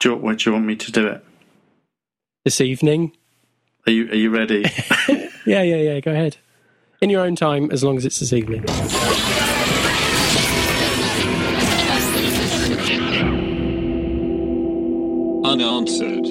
Do you, when do you want me to do it? This evening. Are you Are you ready? yeah, yeah, yeah. Go ahead. In your own time, as long as it's this evening. Unanswered.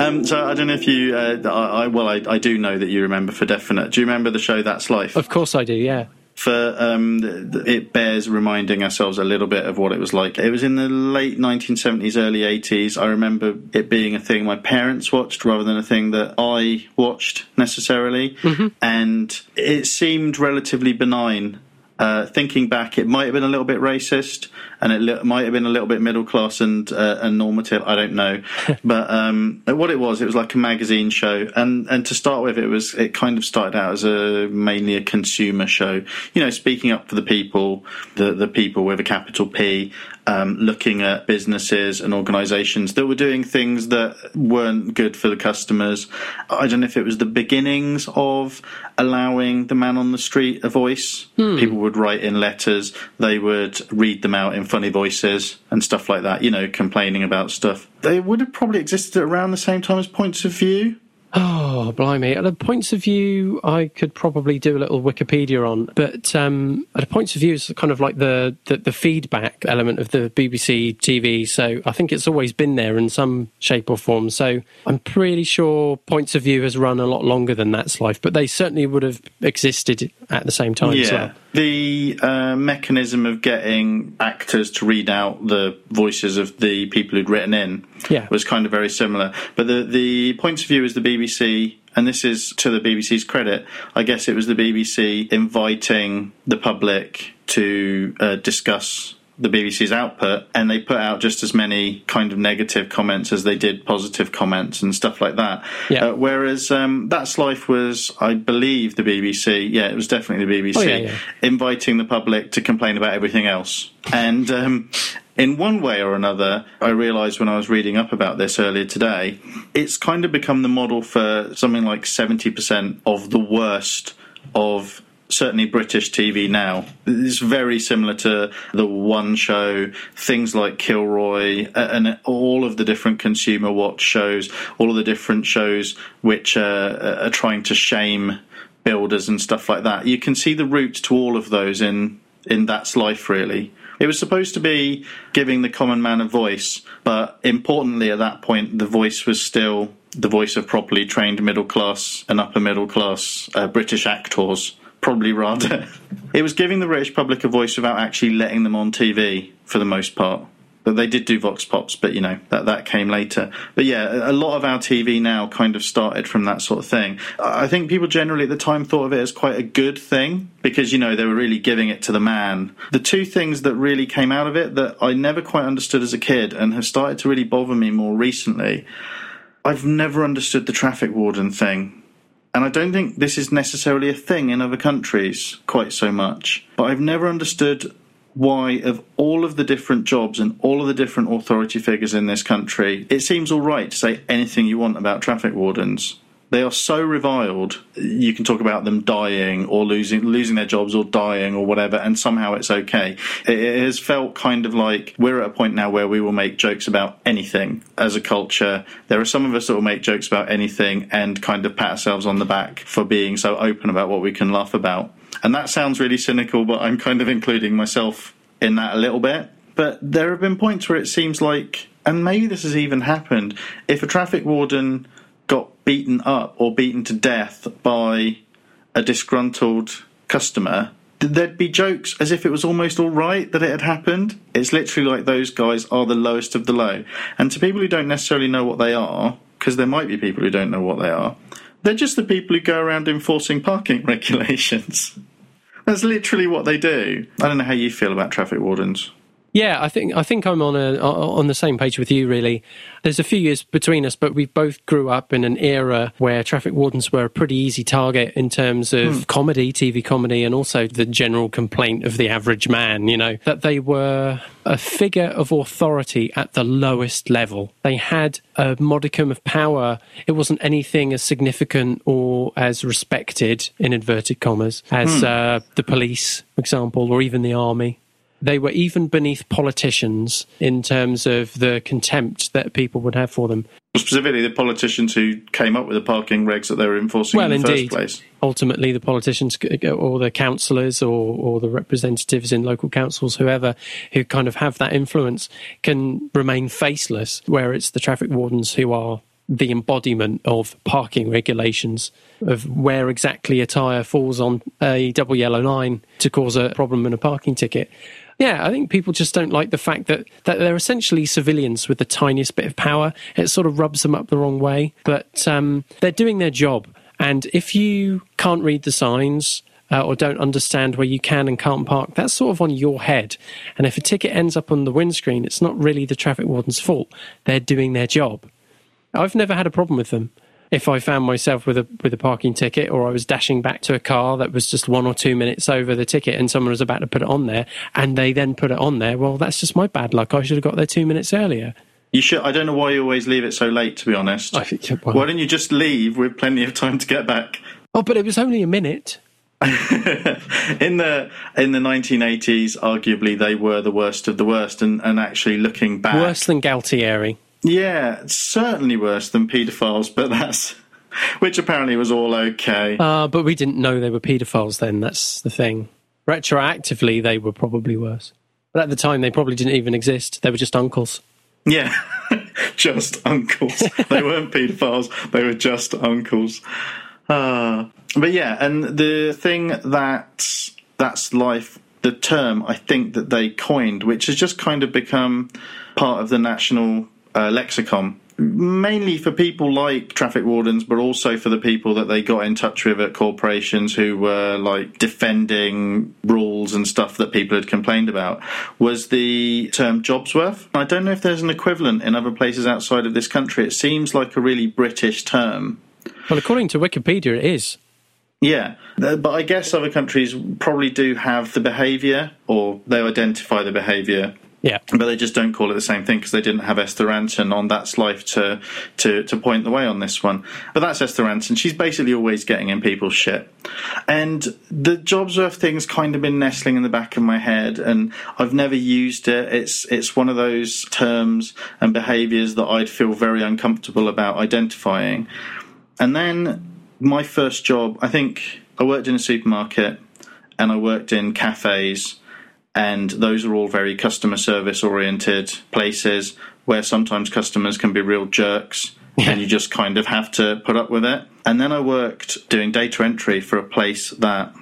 Um, so I don't know if you. Uh, I, I, well, I, I do know that you remember for definite. Do you remember the show That's Life? Of course, I do. Yeah. For um, it bears reminding ourselves a little bit of what it was like. It was in the late 1970s, early 80s. I remember it being a thing my parents watched rather than a thing that I watched necessarily, and it seemed relatively benign. Uh, thinking back, it might have been a little bit racist, and it li- might have been a little bit middle class and uh, and normative. I don't know, but um, what it was, it was like a magazine show, and and to start with, it was it kind of started out as a mainly a consumer show. You know, speaking up for the people, the the people with a capital P, um, looking at businesses and organisations that were doing things that weren't good for the customers. I don't know if it was the beginnings of allowing the man on the street a voice. People would write in letters, they would read them out in funny voices and stuff like that, you know, complaining about stuff. They would have probably existed around the same time as Points of View. Oh, blimey. At a points of view, I could probably do a little Wikipedia on, but um, at a points of view, it's kind of like the, the, the feedback element of the BBC TV. So I think it's always been there in some shape or form. So I'm pretty sure points of view has run a lot longer than That's Life, but they certainly would have existed at the same time as Yeah. well. The uh, mechanism of getting actors to read out the voices of the people who'd written in Yeah. was kind of very similar. But the, the points of view is the BBC, and this is to the BBC's credit, I guess it was the BBC inviting the public to uh, discuss the BBC's output, and they put out just as many kind of negative comments as they did positive comments and stuff like that. Yeah. Uh, whereas um, That's Life was, I believe, the BBC. Yeah, it was definitely the BBC Oh, yeah, yeah. inviting the public to complain about everything else. And um, in one way or another, I realised when I was reading up about this earlier today, it's kind of become the model for something like 70% of the worst of certainly British TV now. It's very similar to the One Show, things like Kilroy, and all of the different consumer watch shows, all of the different shows which uh, are trying to shame builders and stuff like that. You can see the roots to all of those in in That's Life, really. It was supposed to be giving the common man a voice, but importantly at that point, the voice was still the voice of properly trained middle class and upper middle class uh, British actors. Probably rather. it was giving the British public a voice without actually letting them on TV for the most part. But they did do vox pops, but you know that that came later. But yeah, a lot of our TV now kind of started from that sort of thing. I think people generally at the time thought of it as quite a good thing because you know they were really giving it to the man. The two things that really came out of it that I never quite understood as a kid and have started to really bother me more recently. I've never understood the traffic warden thing. And I don't think this is necessarily a thing in other countries quite so much. But I've never understood why, of all of the different jobs and all of the different authority figures in this country, it seems all right to say anything you want about traffic wardens. They are so reviled. You can talk about them dying or losing losing their jobs or dying or whatever, and somehow it's okay. It, has felt kind of like we're at a point now where we will make jokes about anything as a culture. There are some of us that will make jokes about anything and kind of pat ourselves on the back for being so open about what we can laugh about. And that sounds really cynical, but I'm kind of including myself in that a little bit. But there have been points where it seems like, and maybe this has even happened, if a traffic warden got beaten up or beaten to death by a disgruntled customer, there'd be jokes as if it was almost all right that it had happened. It's literally like those guys are the lowest of the low. And to people who don't necessarily know what they are, because there might be people who don't know what they are, they're just the people who go around enforcing parking regulations. That's literally what they do. I don't know how you feel about traffic wardens. Yeah, I think I think I'm on a on the same page with you. Really, there's a few years between us, but we both grew up in an era where traffic wardens were a pretty easy target in terms of comedy, TV comedy, and also the general complaint of the average man. You know that they were a figure of authority at the lowest level. They had a modicum of power. It wasn't anything as significant or as respected in inverted commas as uh, the police, for example, or even the army. They were even beneath politicians in terms of the contempt that people would have for them. Specifically, the politicians who came up with the parking regs that they were enforcing Well, in the indeed. first place. ultimately the politicians uh, uh, or the councillors or, or the representatives in local councils, whoever, who kind of have that influence, can remain faceless, where it's the traffic wardens who are the embodiment of parking regulations, of where exactly a tyre falls on a double yellow line to cause a problem in a parking ticket. Yeah, I think people just don't like the fact that, that they're essentially civilians with the tiniest bit of power. It sort of rubs them up the wrong way. But um, they're doing their job. And if you can't read the signs uh, or don't understand where you can and can't park, that's sort of on your head. And if a ticket ends up on the windscreen, it's not really the traffic warden's fault. They're doing their job. I've never had a problem with them. If I found myself with a with a parking ticket, or I was dashing back to a car that was just one or two minutes over the ticket, and someone was about to put it on there, and they then put it on there, well, that's just my bad luck. I should have got there two minutes earlier. You should. I don't know why you always leave it so late. To be honest, I think- well- why don't you just leave with plenty of time to get back? Oh, but it was only a minute. in the in the 1980s, arguably they were the worst of the worst, and, and actually looking back, Worse than Galtieri. Yeah, certainly worse than paedophiles, but that's which apparently was all okay. Uh, but we didn't know they were paedophiles then. That's the thing. Retroactively, they were probably worse. But at the time, they probably didn't even exist. They were just uncles. Yeah, just uncles. they weren't paedophiles; they were just uncles. Uh, but yeah, and the thing that that's life, the term I think that they coined, which has just kind of become part of the national uh, lexicon. Mainly for people like traffic wardens, but also for the people that they got in touch with at corporations who were like defending rules and stuff that people had complained about, was the term jobs worth. I don't know if there's an equivalent in other places outside of this country. It seems like a really British term. Well, according to Wikipedia, it is. Yeah, Uh, but I guess other countries probably do have the behaviour, or they identify the behaviour, Yeah. but they just don't call it the same thing because they didn't have Esther Rantzen on That's Life to, to, to point the way on this one. But that's Esther Rantzen. She's basically always getting in people's shit. And the Jobsworth thing's kind of been nestling in the back of my head, and I've never used it. It's it's one of those terms and behaviours that I'd feel very uncomfortable about identifying. And then my first job, I think I worked in a supermarket and I worked in cafes, and those are all very customer service oriented places where sometimes customers can be real jerks. And you just kind of have to put up with it. And then I worked doing data entry for a place that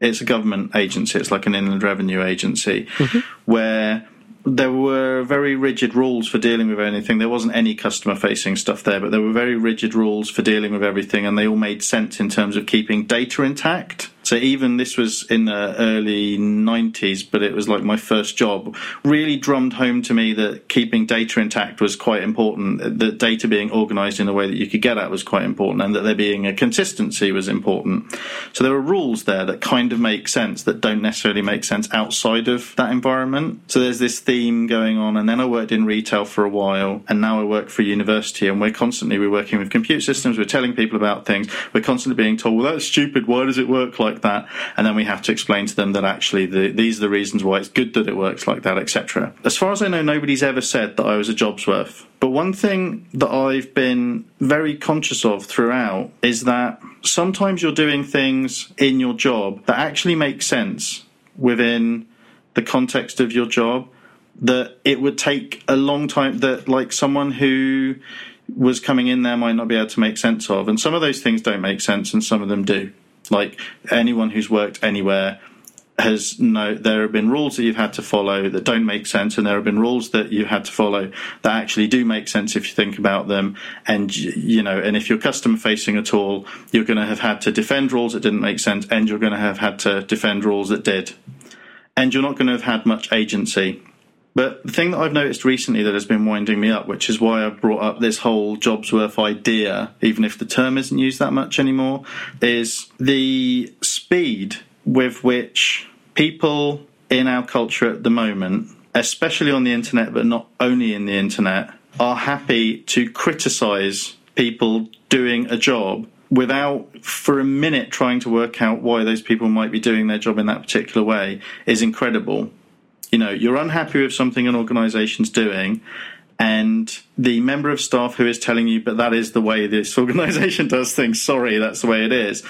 it's a government agency, it's like an inland revenue agency, mm-hmm. where there were very rigid rules for dealing with anything. There wasn't any customer facing stuff there, but there were very rigid rules for dealing with everything, and they all made sense in terms of keeping data intact. So even this was in the early 90s, but it was like my first job, really drummed home to me that keeping data intact was quite important, that data being organized in a way that you could get at was quite important, and that there being a consistency was important. So there are rules there that kind of make sense that don't necessarily make sense outside of that environment. So there's this theme going on, and then I worked in retail for a while, and now I work for a university, and we're constantly we're working with computer systems, we're telling people about things, we're constantly being told, well, that's stupid, why does it work like that? And then we have to explain to them that actually the, these are the reasons why it's good that it works like that, etc. As far as I know, nobody's ever said that I was a job's worth. But one thing that I've been very conscious of throughout is that sometimes you're doing things in your job that actually make sense within the context of your job that it would take a long time that like someone who was coming in there might not be able to make sense of and some of those things don't make sense and some of them do like anyone who's worked anywhere has no there have been rules that you've had to follow that don't make sense and there have been rules that you had to follow that actually do make sense if you think about them. And you know and if you're customer facing at all you're going to have had to defend rules that didn't make sense and you're going to have had to defend rules that did. And you're not going to have had much agency but the thing that I've noticed recently that has been winding me up, which is why I've brought up this whole jobs worth idea, even if the term isn't used that much anymore, is the speed with which people in our culture at the moment, especially on the internet, but not only in the internet, are happy to criticize people doing a job without for a minute trying to work out why those people might be doing their job in that particular way is incredible You know, you're unhappy with something an organization's doing, and the member of staff who is telling you, but that is the way this organization does things, sorry, that's the way it is,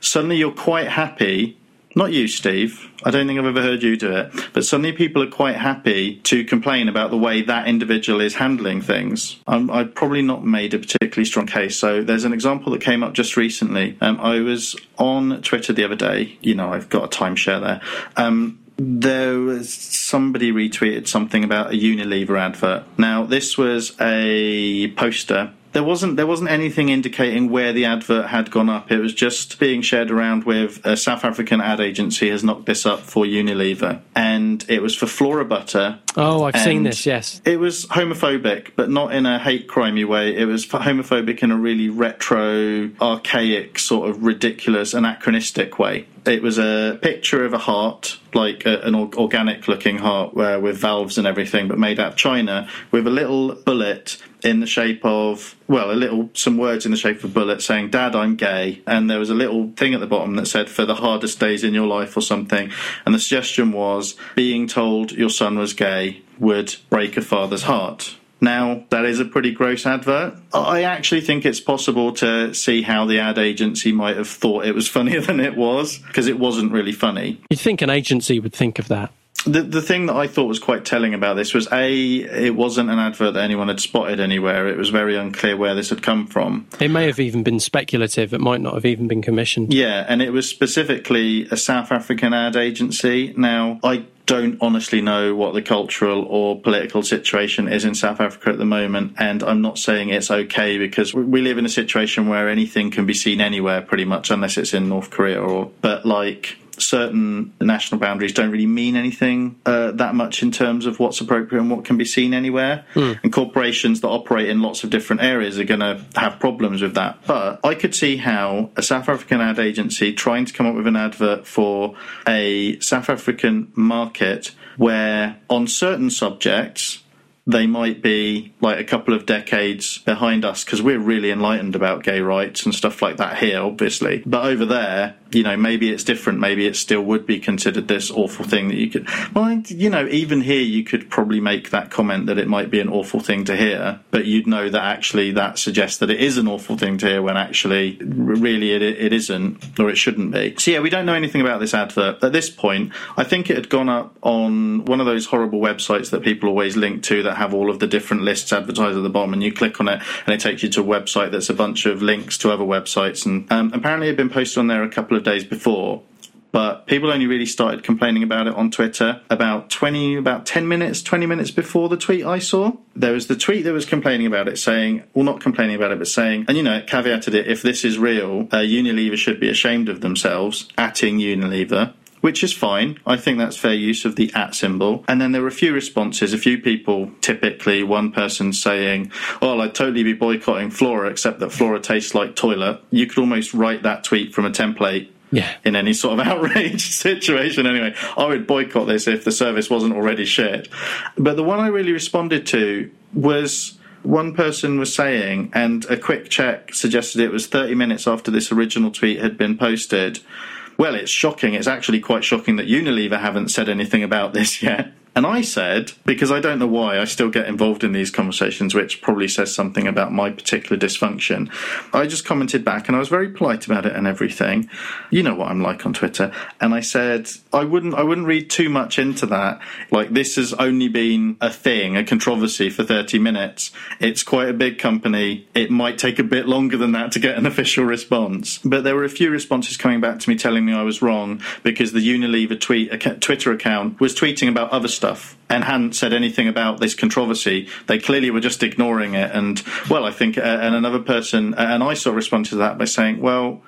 suddenly you're quite happy. Not you, Steve. I don't think I've ever heard you do it. But suddenly people are quite happy to complain about the way that individual is handling things. I'm, I've probably not made a particularly strong case. So there's an example that came up just recently. Um, I was on Twitter the other day. You know, I've got a timeshare there. Um, there was somebody retweeted something about a Unilever advert. Now, this was a poster. There wasn't there wasn't anything indicating where the advert had gone up. It was just being shared around with a South African ad agency has knocked this up for Unilever, and it was for Flora Butter. Oh, I've seen this. Yes. It was homophobic, but not in a hate crimey way. It was homophobic in a really retro, archaic, sort of ridiculous, anachronistic way. It was a picture of a heart, like a, an organic looking heart where, with valves and everything, but made out of China, with a little bullet in the shape of, well, a little, some words in the shape of a bullet saying, Dad, I'm gay. And there was a little thing at the bottom that said, for the hardest days in your life or something. And the suggestion was, being told your son was gay would break a father's heart. Now, that is a pretty gross advert. I actually think it's possible to see how the ad agency might have thought it was funnier than it was, because it wasn't really funny. You'd think an agency would think of that. The, the thing that I thought was quite telling about this was A, it wasn't an advert that anyone had spotted anywhere. It was very unclear where this had come from. It may have even been speculative. It might not have even been commissioned. Yeah, and it was specifically a South African ad agency. Now, I don't honestly know what the cultural or political situation is in South Africa at the moment, and I'm not saying it's okay because we- live in a situation where anything can be seen anywhere pretty much, unless it's in North Korea or. But like certain national boundaries don't really mean anything uh, that much in terms of what's appropriate and what can be seen anywhere. And corporations that operate in lots of different areas are going to have problems with that. But I could see how a South African ad agency trying to come up with an advert for a South African market where, on certain subjects, they might be like a couple of decades behind us because we're really enlightened about gay rights and stuff like that here, obviously. But over there, you know, maybe it's different. Maybe it still would be considered this awful thing that you could. Well, you know, even here, you could probably make that comment that it might be an awful thing to hear, but you'd know that actually that suggests that it is an awful thing to hear when actually, really, it, it isn't or it shouldn't be. So, yeah, we don't know anything about this advert. At this point, I think it had gone up on one of those horrible websites that people always link to that have all of the different lists advertised at the bottom, and you click on it and it takes you to a website that's a bunch of links to other websites. And um, apparently, it had been posted on there a couple of days before. But people only really started complaining about it on Twitter about 20, about 10 minutes, 20 minutes before the tweet I saw. There was the tweet that was complaining about it, saying, well, not complaining about it, but saying, and you know, it caveated it, if this is real, uh, Unilever should be ashamed of themselves, atting Unilever which is fine. I think that's fair use of the at symbol. And then there were a few responses, a few people, typically one person saying, Oh, I'd totally be boycotting Flora, except that Flora tastes like toilet. You could almost write that tweet from a template Yeah. in any sort of outrage situation anyway. I would boycott this if the service wasn't already shit. But the one I really responded to was one person was saying, and a quick check suggested it was 30 minutes after this original tweet had been posted. Well, it's shocking. It's actually quite shocking that Unilever haven't said anything about this yet. And I said, because I don't know why, I still get involved in these conversations, which probably says something about my particular dysfunction. I just commented back and I was very polite about it and everything. You know what I'm like on Twitter. And I said, I wouldn't, I wouldn't read too much into that. Like, this has only been a thing, a controversy for 30 minutes. It's quite a big company. It might take a bit longer than that to get an official response. But there were a few responses coming back to me telling me I was wrong because the Unilever tweet, Twitter account was tweeting about other stuff and hadn't said anything about this controversy. They clearly were just ignoring it. And, well, I think, uh, and another person, and I saw of responded to that by saying, well,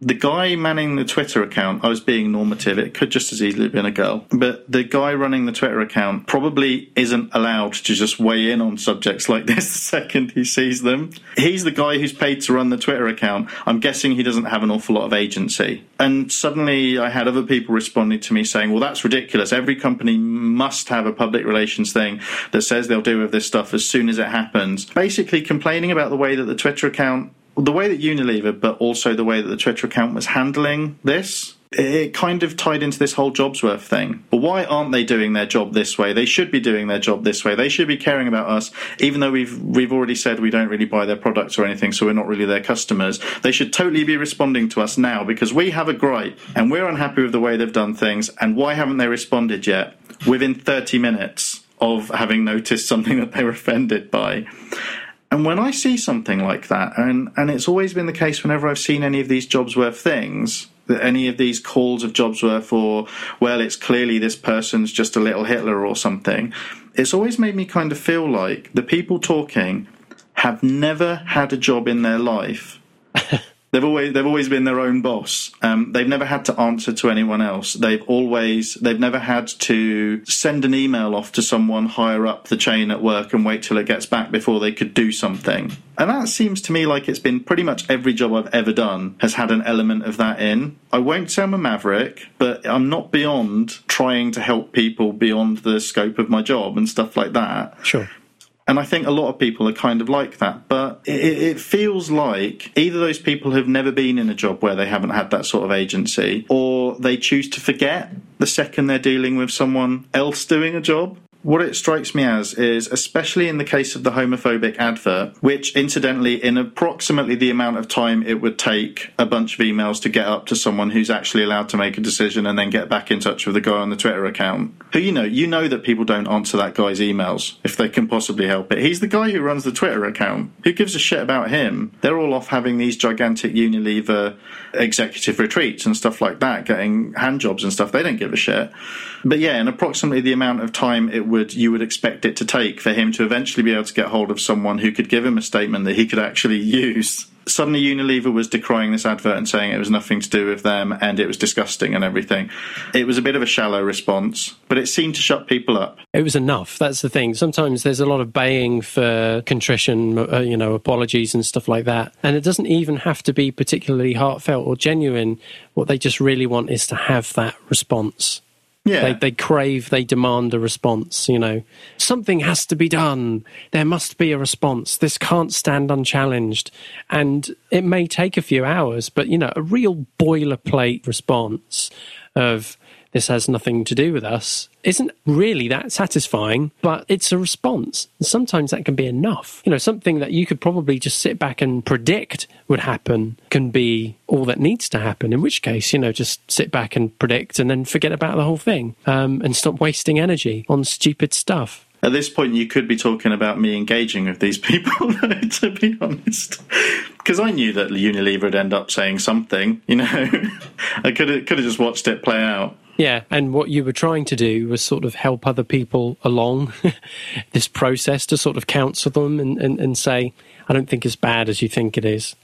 the guy manning the Twitter account, I was being normative, it could just as easily have been a girl, but the guy running the Twitter account probably isn't allowed to just weigh in on subjects like this the second he sees them. He's the guy who's paid to run the Twitter account. I'm guessing he doesn't have an awful lot of agency. And suddenly I had other people responding to me saying, well, that's ridiculous. Every company must have a public relations thing that says they'll deal with this stuff as soon as it happens. Basically complaining about the way that the Twitter account the way that Unilever, but also the way that the Twitter account was handling this, it kind of tied into this whole Jobsworth thing. But why aren't they doing their job this way? They should be doing their job this way. They should be caring about us, even though we've we've already said we don't really buy their products or anything, so we're not really their customers. They should totally be responding to us now because we have a gripe and we're unhappy with the way they've done things. And why haven't they responded yet? Within 30 minutes of having noticed something that they were offended by. And when I see something like that, and, and it's always been the case whenever I've seen any of these Jobsworth things, that any of these calls of Jobsworth or, well, it's clearly this person's just a little Hitler or something, it's always made me kind of feel like the people talking have never had a job in their life. They've always they've always been their own boss. Um, they've never had to answer to anyone else. They've always they've never had to send an email off to someone higher up the chain at work and wait till it gets back before they could do something. And that seems to me like it's been pretty much every job I've ever done has had an element of that in. I won't say I'm a maverick, but I'm not beyond trying to help people beyond the scope of my job and stuff like that. Sure. And I think a lot of people are kind of like that. But it, it, feels like either those people have never been in a job where they haven't had that sort of agency, or they choose to forget the second they're dealing with someone else doing a job what it strikes me as is, especially in the case of the homophobic advert, which incidentally, in approximately the amount of time it would take a bunch of emails to get up to someone who's actually allowed to make a decision and then get back in touch with the guy on the Twitter account, who you know, you know that people don't answer that guy's emails if they can possibly help it. He's the guy who runs the Twitter account. Who gives a shit about him? They're all off having these gigantic Unilever executive retreats and stuff like that, getting hand jobs and stuff. They don't give a shit. But yeah, and approximately the amount of time it would you would expect it to take for him to eventually be able to get hold of someone who could give him a statement that he could actually use. Suddenly, Unilever was decrying this advert and saying it was nothing to do with them and it was disgusting and everything. It was a bit of a shallow response, but it seemed to shut people up. It was enough. That's the thing. Sometimes there's a lot of baying for contrition, uh, you know, apologies and stuff like that. And it doesn't even have to be particularly heartfelt or genuine. What they just really want is to have that response. Yeah. They, they crave, they demand a response, you know. Something has to be done. There must be a response. This can't stand unchallenged. And it may take a few hours, but, you know, a real boilerplate response of, this has nothing to do with us isn't really that satisfying, but it's a response. Sometimes that can be enough. You know, something that you could probably just sit back and predict would happen can be all that needs to happen. In which case, you know, just sit back and predict and then forget about the whole thing um, and stop wasting energy on stupid stuff. At this point, you could be talking about me engaging with these people, to be honest. Because I knew that Unilever would end up saying something, you know. I could have, could have just watched it play out. Yeah, and what you were trying to do was sort of help other people along this process to sort of counsel them and, and, and say, I don't think it's bad as you think it is.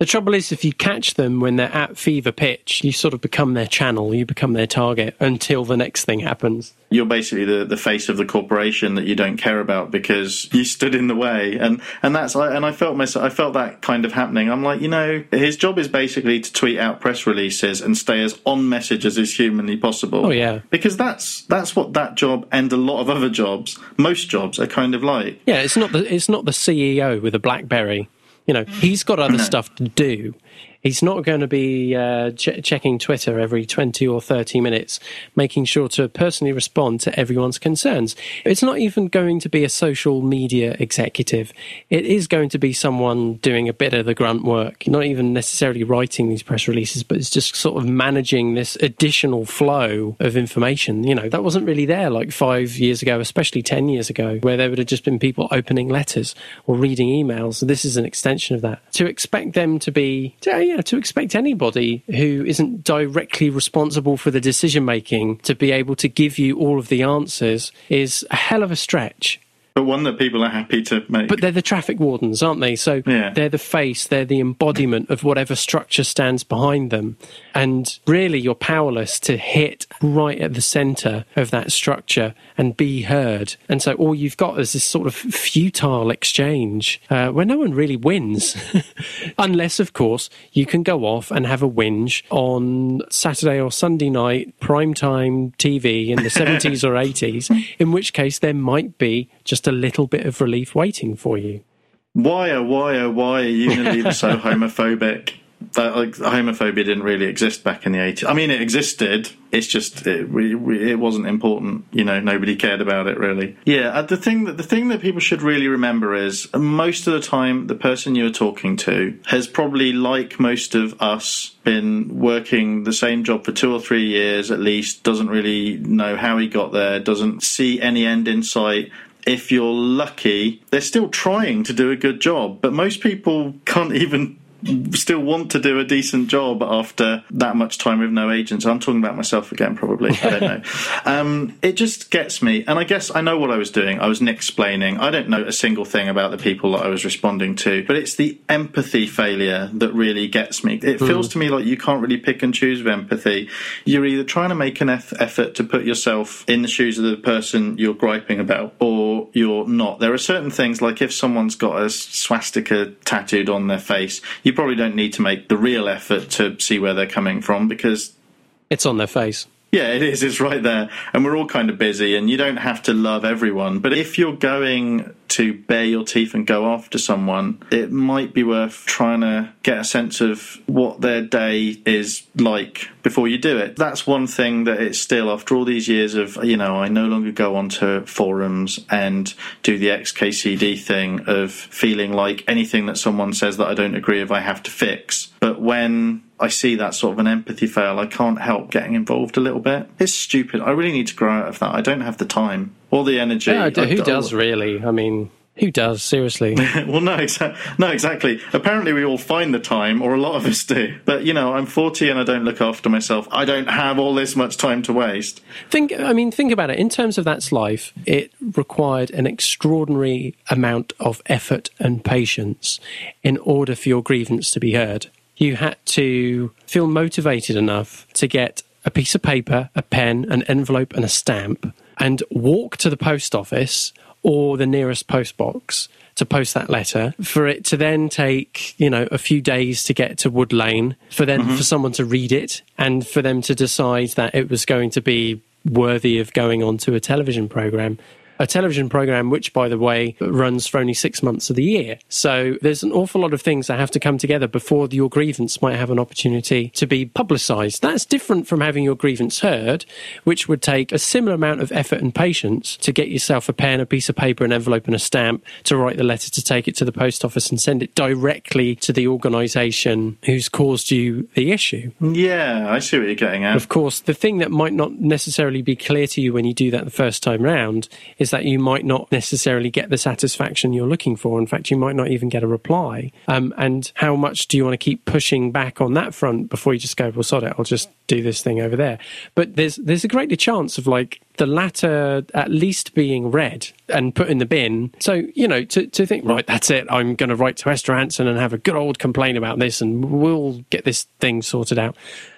The trouble is, if you catch them when they're at fever pitch, you sort of become their channel, you become their target until the next thing happens. You're basically the, the face of the corporation that you don't care about because you stood in the way, and and that's and I felt myself, I felt that kind of happening. I'm like, you know, his job is basically to tweet out press releases and stay as on message as is humanly possible. Oh yeah, because that's that's what that job and a lot of other jobs, most jobs, are kind of like. Yeah, it's not the it's not the CEO with a BlackBerry you know, he's got other mm-hmm. stuff to do. He's not going to be uh, ch- checking Twitter every 20 or 30 minutes, making sure to personally respond to everyone's concerns. It's not even going to be a social media executive. It is going to be someone doing a bit of the grunt work, not even necessarily writing these press releases, but it's just sort of managing this additional flow of information. You know, that wasn't really there like five years ago, especially 10 years ago, where there would have just been people opening letters or reading emails. This is an extension of that. To expect them to be, yeah, to expect anybody who isn't directly responsible for the decision making to be able to give you all of the answers is a hell of a stretch but one that people are happy to make. But they're the traffic wardens, aren't they? So yeah. they're the face, they're the embodiment of whatever structure stands behind them. And really, you're powerless to hit right at the center of that structure and be heard. And so all you've got is this sort of futile exchange uh, where no one really wins. Unless, of course, you can go off and have a whinge on Saturday or Sunday night, primetime TV in the 70s or 80s, in which case there might be just a little bit of relief waiting for you. Why, oh, why, oh, why are Unilever so homophobic? That like homophobia didn't really exist back in the 80s. I mean, it existed. It's just it, we, we, it wasn't important. You know, nobody cared about it really. Yeah, uh, the thing that the thing that people should really remember is most of the time the person you are talking to has probably, like most of us, been working the same job for two or three years at least. Doesn't really know how he got there. Doesn't see any end in sight if you're lucky, they're still trying to do a good job, but most people can't even still want to do a decent job after that much time with no agents. I'm talking about myself again, probably. I don't know. um, it just gets me, and I guess I know what I was doing. I was Nick explaining. I don't know a single thing about the people that I was responding to, but it's the empathy failure that really gets me. It feels mm. to me like you can't really pick and choose with empathy. You're either trying to make an effort to put yourself in the shoes of the person you're griping about, or you're not. There are certain things like if someone's got a swastika tattooed on their face, you probably don't need to make the real effort to see where they're coming from because it's on their face. Yeah, it is. It's right there. And we're all kind of busy, and you don't have to love everyone. But if you're going to bare your teeth and go after someone, it might be worth trying to get a sense of what their day is like before you do it. That's one thing that it's still, after all these years of, you know, I no longer go onto forums and do the XKCD thing of feeling like anything that someone says that I don't agree with, I have to fix. But when I see that sort of an empathy fail, I can't help getting involved a little bit. It's stupid. I really need to grow out of that. I don't have the time or the energy. Yeah, who does really? I mean, who does seriously? well, no, exa- no, exactly. Apparently, we all find the time, or a lot of us do. But you know, I'm 40 and I don't look after myself. I don't have all this much time to waste. Think, I mean, think about it. In terms of that's life, it required an extraordinary amount of effort and patience in order for your grievance to be heard you had to feel motivated enough to get a piece of paper, a pen, an envelope, and a stamp, and walk to the post office or the nearest post box to post that letter for it to then take you know a few days to get to wood lane for then mm-hmm. for someone to read it and for them to decide that it was going to be worthy of going onto a television program a television program, which, by the way, runs for only six months of the year. So there's an awful lot of things that have to come together before your grievance might have an opportunity to be publicised. That's different from having your grievance heard, which would take a similar amount of effort and patience to get yourself a pen, a piece of paper, an envelope, and a stamp to write the letter to take it to the post office and send it directly to the organisation who's caused you the issue. Yeah, I see what you're getting at. Of course, the thing that might not necessarily be clear to you when you do that the first time round is is that you might not necessarily get the satisfaction you're looking for. In fact, you might not even get a reply. Um, and how much do you want to keep pushing back on that front before you just go, well, sod it, I'll just do this thing over there. But there's there's a greater chance of like the latter at least being read and put in the bin. So, you know, to, to think, right, that's it. I'm going to write to Esther Rantzen and have a good old complaint about this and we'll get this thing sorted out.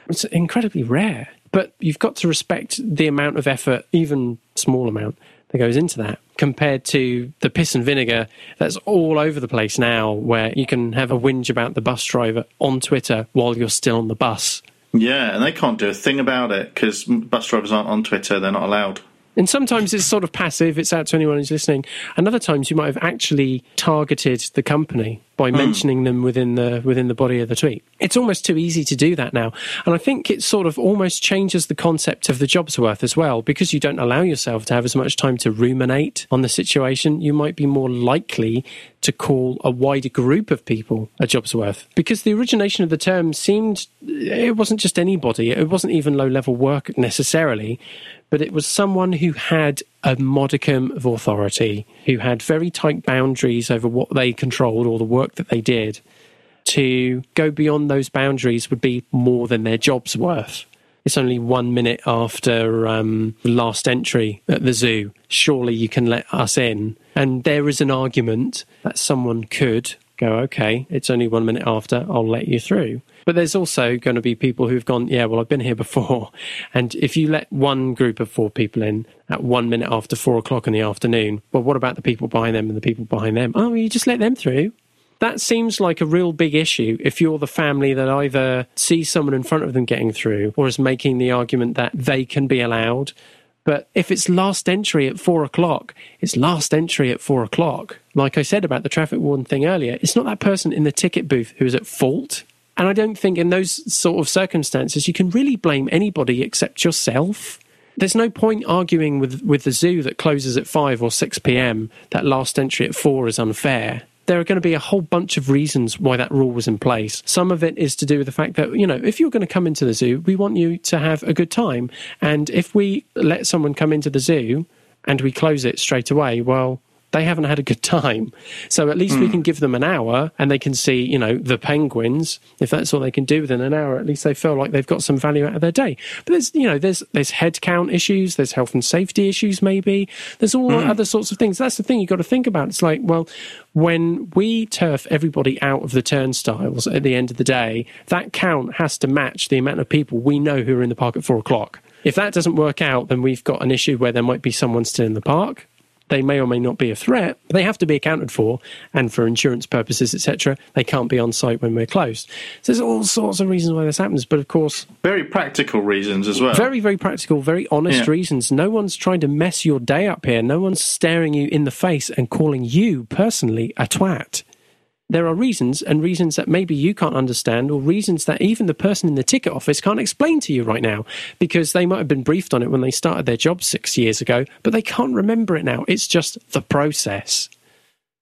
It's incredibly rare. But you've got to respect the amount of effort, even small amount, that goes into that compared to the piss and vinegar that's all over the place now, where you can have a whinge about the bus driver on Twitter while you're still on the bus. Yeah, and they can't do a thing about it because bus drivers aren't on Twitter, they're not allowed. And sometimes it's sort of passive, it's out to anyone who's listening. And other times you might have actually targeted the company by mm. mentioning them within the within the body of the tweet. It's almost too easy to do that now. And I think it sort of almost changes the concept of the job's worth as well, because you don't allow yourself to have as much time to ruminate on the situation, you might be more likely to call a wider group of people a job's worth. Because the origination of the term seemed it wasn't just anybody, it wasn't even low level work necessarily but it was someone who had a modicum of authority, who had very tight boundaries over what they controlled or the work that they did. To go beyond those boundaries would be more than their job's worth. It's only one minute after um, last entry at the zoo. Surely you can let us in. And there is an argument that someone could go, okay, it's only one minute after, I'll let you through. But there's also going to be people who've gone, yeah, well, I've been here before. And if you let one group of four people in at one minute after four o'clock in the afternoon, well, what about the people behind them and the people behind them? Oh, you just let them through. That seems like a real big issue if you're the family that either sees someone in front of them getting through or is making the argument that they can be allowed. But if it's last entry at four o'clock, it's last entry at four o'clock. Like I said about the traffic warden thing earlier, it's not that person in the ticket booth who is at fault And I don't think in those sort of circumstances you can really blame anybody except yourself. There's no point arguing with, with the zoo that closes at 5 or 6 pm, that last entry at 4 is unfair. There are going to be a whole bunch of reasons why that rule was in place. Some of it is to do with the fact that, you know, if you're going to come into the zoo, we want you to have a good time. And if we let someone come into the zoo and we close it straight away, well, they haven't had a good time. So at least mm. we hmm. can give them an hour and they can see, you know, the penguins. If that's all they can do within an hour, at least they feel like they've got some value out of their day. But there's, you know, there's there's head count issues, there's health and safety issues, maybe. There's all mm. other sorts of things. That's the thing you've got to think about. It's like, well, when we turf everybody out of the turnstiles at the end of the day, that count has to match the amount of people we know who are in the park at four o'clock. If that doesn't work out, then we've got an issue where there might be someone still in the park they may or may not be a threat. They have to be accounted for, and for insurance purposes, etc. They can't be on site when we're closed. So there's all sorts of reasons why this happens, but of course, very practical reasons as well. Very, very practical, very honest yeah. reasons. No one's trying to mess your day up here. No one's staring you in the face and calling you personally a twat there are reasons and reasons that maybe you can't understand or reasons that even the person in the ticket office can't explain to you right now because they might have been briefed on it when they started their job six years ago, but they can't remember it now. It's just the process.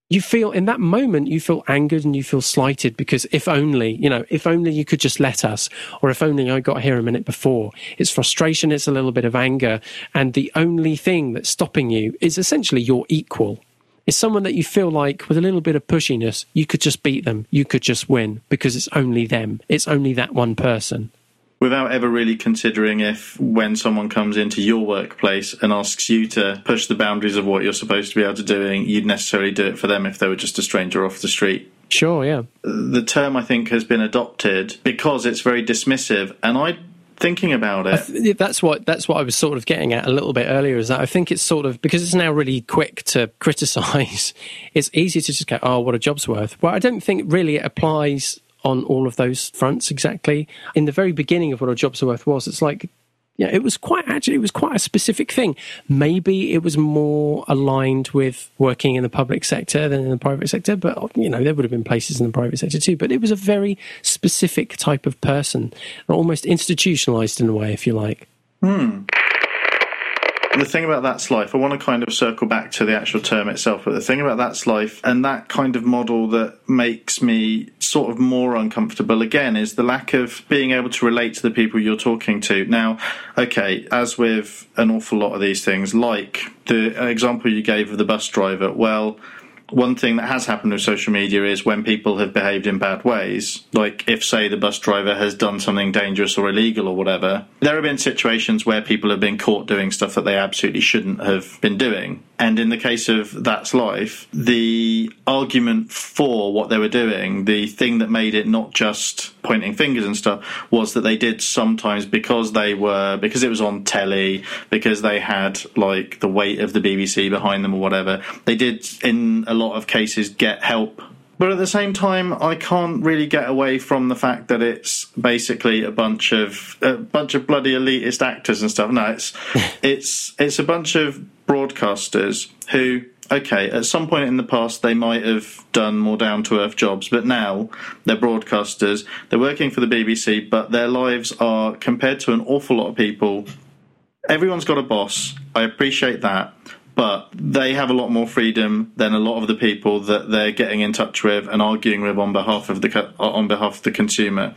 You feel in that moment, you feel angered and you feel slighted because if only, you know, if only you could just let us, or if only I got here a minute before. It's frustration, it's a little bit of anger. And the only thing that's stopping you is essentially your equal is someone that you feel like with a little bit of pushiness, you could just beat them, you could just win because it's only them, it's only that one person. Without ever really considering if, when someone comes into your workplace and asks you to push the boundaries of what you're supposed to be able to do, you'd necessarily do it for them if they were just a stranger off the street. Sure, yeah. The term I think has been adopted because it's very dismissive, and I thinking about it. Th- that's what that's what I was sort of getting at a little bit earlier. Is that I think it's sort of because it's now really quick to criticise. It's easy to just go, "Oh, what a job's worth." Well, I don't think really it applies on all of those fronts exactly. In the very beginning of what a job's worth was, it's like yeah, it was quite actually it was quite a specific thing. Maybe it was more aligned with working in the public sector than in the private sector, but you know there would have been places in the private sector too. But it was a very specific type of person, almost institutionalized in a way, if you like. Hmm the thing about that's life, I want to kind of circle back to the actual term itself, but the thing about that's life and that kind of model that makes me sort of more uncomfortable again is the lack of being able to relate to the people you're talking to. Now, okay, as with an awful lot of these things, like the example you gave of the bus driver, well, one thing that has happened with social media is when people have behaved in bad ways, like if, say, the bus driver has done something dangerous or illegal or whatever, there have been situations where people have been caught doing stuff that they absolutely shouldn't have been doing. And in the case of That's Life, the argument for what they were doing, the thing that made it not just pointing fingers and stuff, was that they did sometimes because they were, because it was on telly, because they had like the weight of the BBC behind them or whatever, they did in a lot of cases get help but at the same time, I can't really get away from the fact that it's basically a bunch of a bunch of bloody elitist actors and stuff. No, it's it's it's a bunch of broadcasters who okay, at some point in the past they might have done more down to earth jobs, but now they're broadcasters. They're working for the BBC, but their lives are compared to an awful lot of people. Everyone's got a boss. I appreciate that but they have a lot more freedom than a lot of the people that they're getting in touch with and arguing with on behalf of the on behalf of the consumer.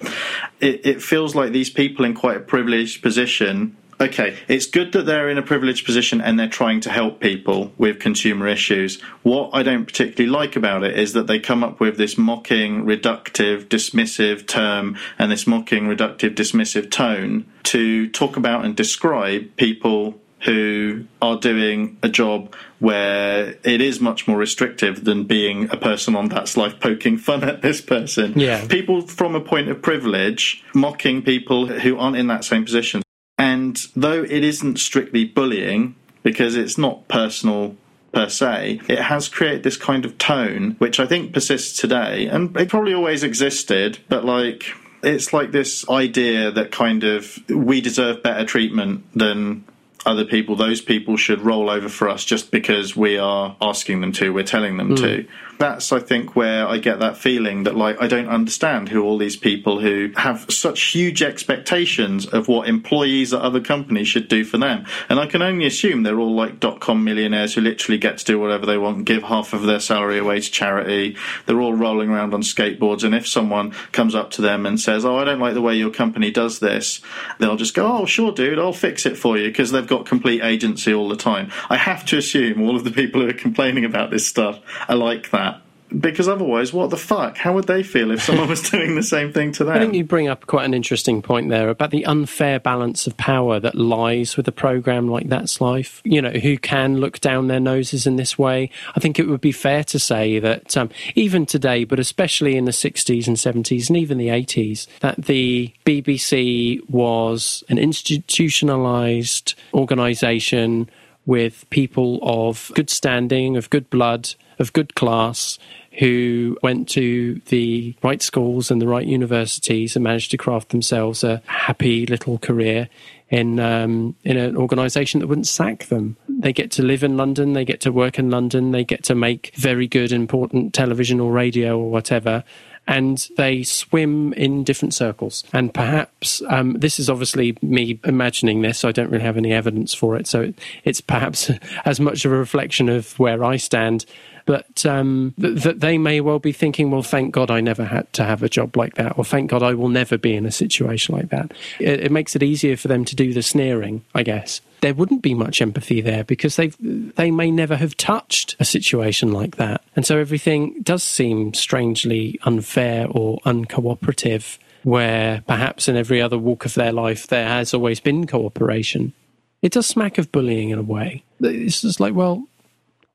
It, it feels like these people in quite a privileged position okay, it's good that they're in a privileged position and they're trying to help people with consumer issues. What I don't particularly like about it is that they come up with this mocking, reductive, dismissive term and this mocking, reductive, dismissive tone to talk about and describe people who are doing a job where it is much more restrictive than being a person on that's life poking fun at this person. Yeah. People from a point of privilege mocking people who aren't in that same position. And though it isn't strictly bullying, because it's not personal per se, it has created this kind of tone which I think persists today. And it probably always existed, but like it's like this idea that kind of we deserve better treatment than other people, those people should roll over for us just because we are asking them to, we're telling them mm. to. That's, I think, where I get that feeling that, like, I don't understand who all these people who have such huge expectations of what employees at other companies should do for them. And I can only assume they're all like dot com millionaires who literally get to do whatever they want, and give half of their salary away to charity. They're all rolling around on skateboards. And if someone comes up to them and says, Oh, I don't like the way your company does this, they'll just go, Oh, sure, dude, I'll fix it for you because they've got complete agency all the time. I have to assume all of the people who are complaining about this stuff are like that because otherwise, what the fuck? How would they feel if someone was doing the same thing to them? I think you bring up quite an interesting point there about the unfair balance of power that lies with a program like That's Life. You know, who can look down their noses in this way? I think it would be fair to say that um, even today, but especially in the 60s and 70s and even the 80s, that the BBC was an institutionalized organization with people of good standing, of good blood, of good class, who went to the right schools and the right universities and managed to craft themselves a happy little career in um, in an organisation that wouldn't sack them. They get to live in London, they get to work in London, they get to make very good, important television or radio or whatever. And they swim in different circles. And perhaps um, this is obviously me imagining this. I don't really have any evidence for it. So it's perhaps as much of a reflection of where I stand but um, th- that they may well be thinking, well, thank God I never had to have a job like that, or thank God I will never be in a situation like that. It, it makes it easier for them to do the sneering, I guess. There wouldn't be much empathy there because they they may never have touched a situation like that, and so everything does seem strangely unfair or uncooperative. Where perhaps in every other walk of their life there has always been cooperation. It does smack of bullying in a way. It's just like, well,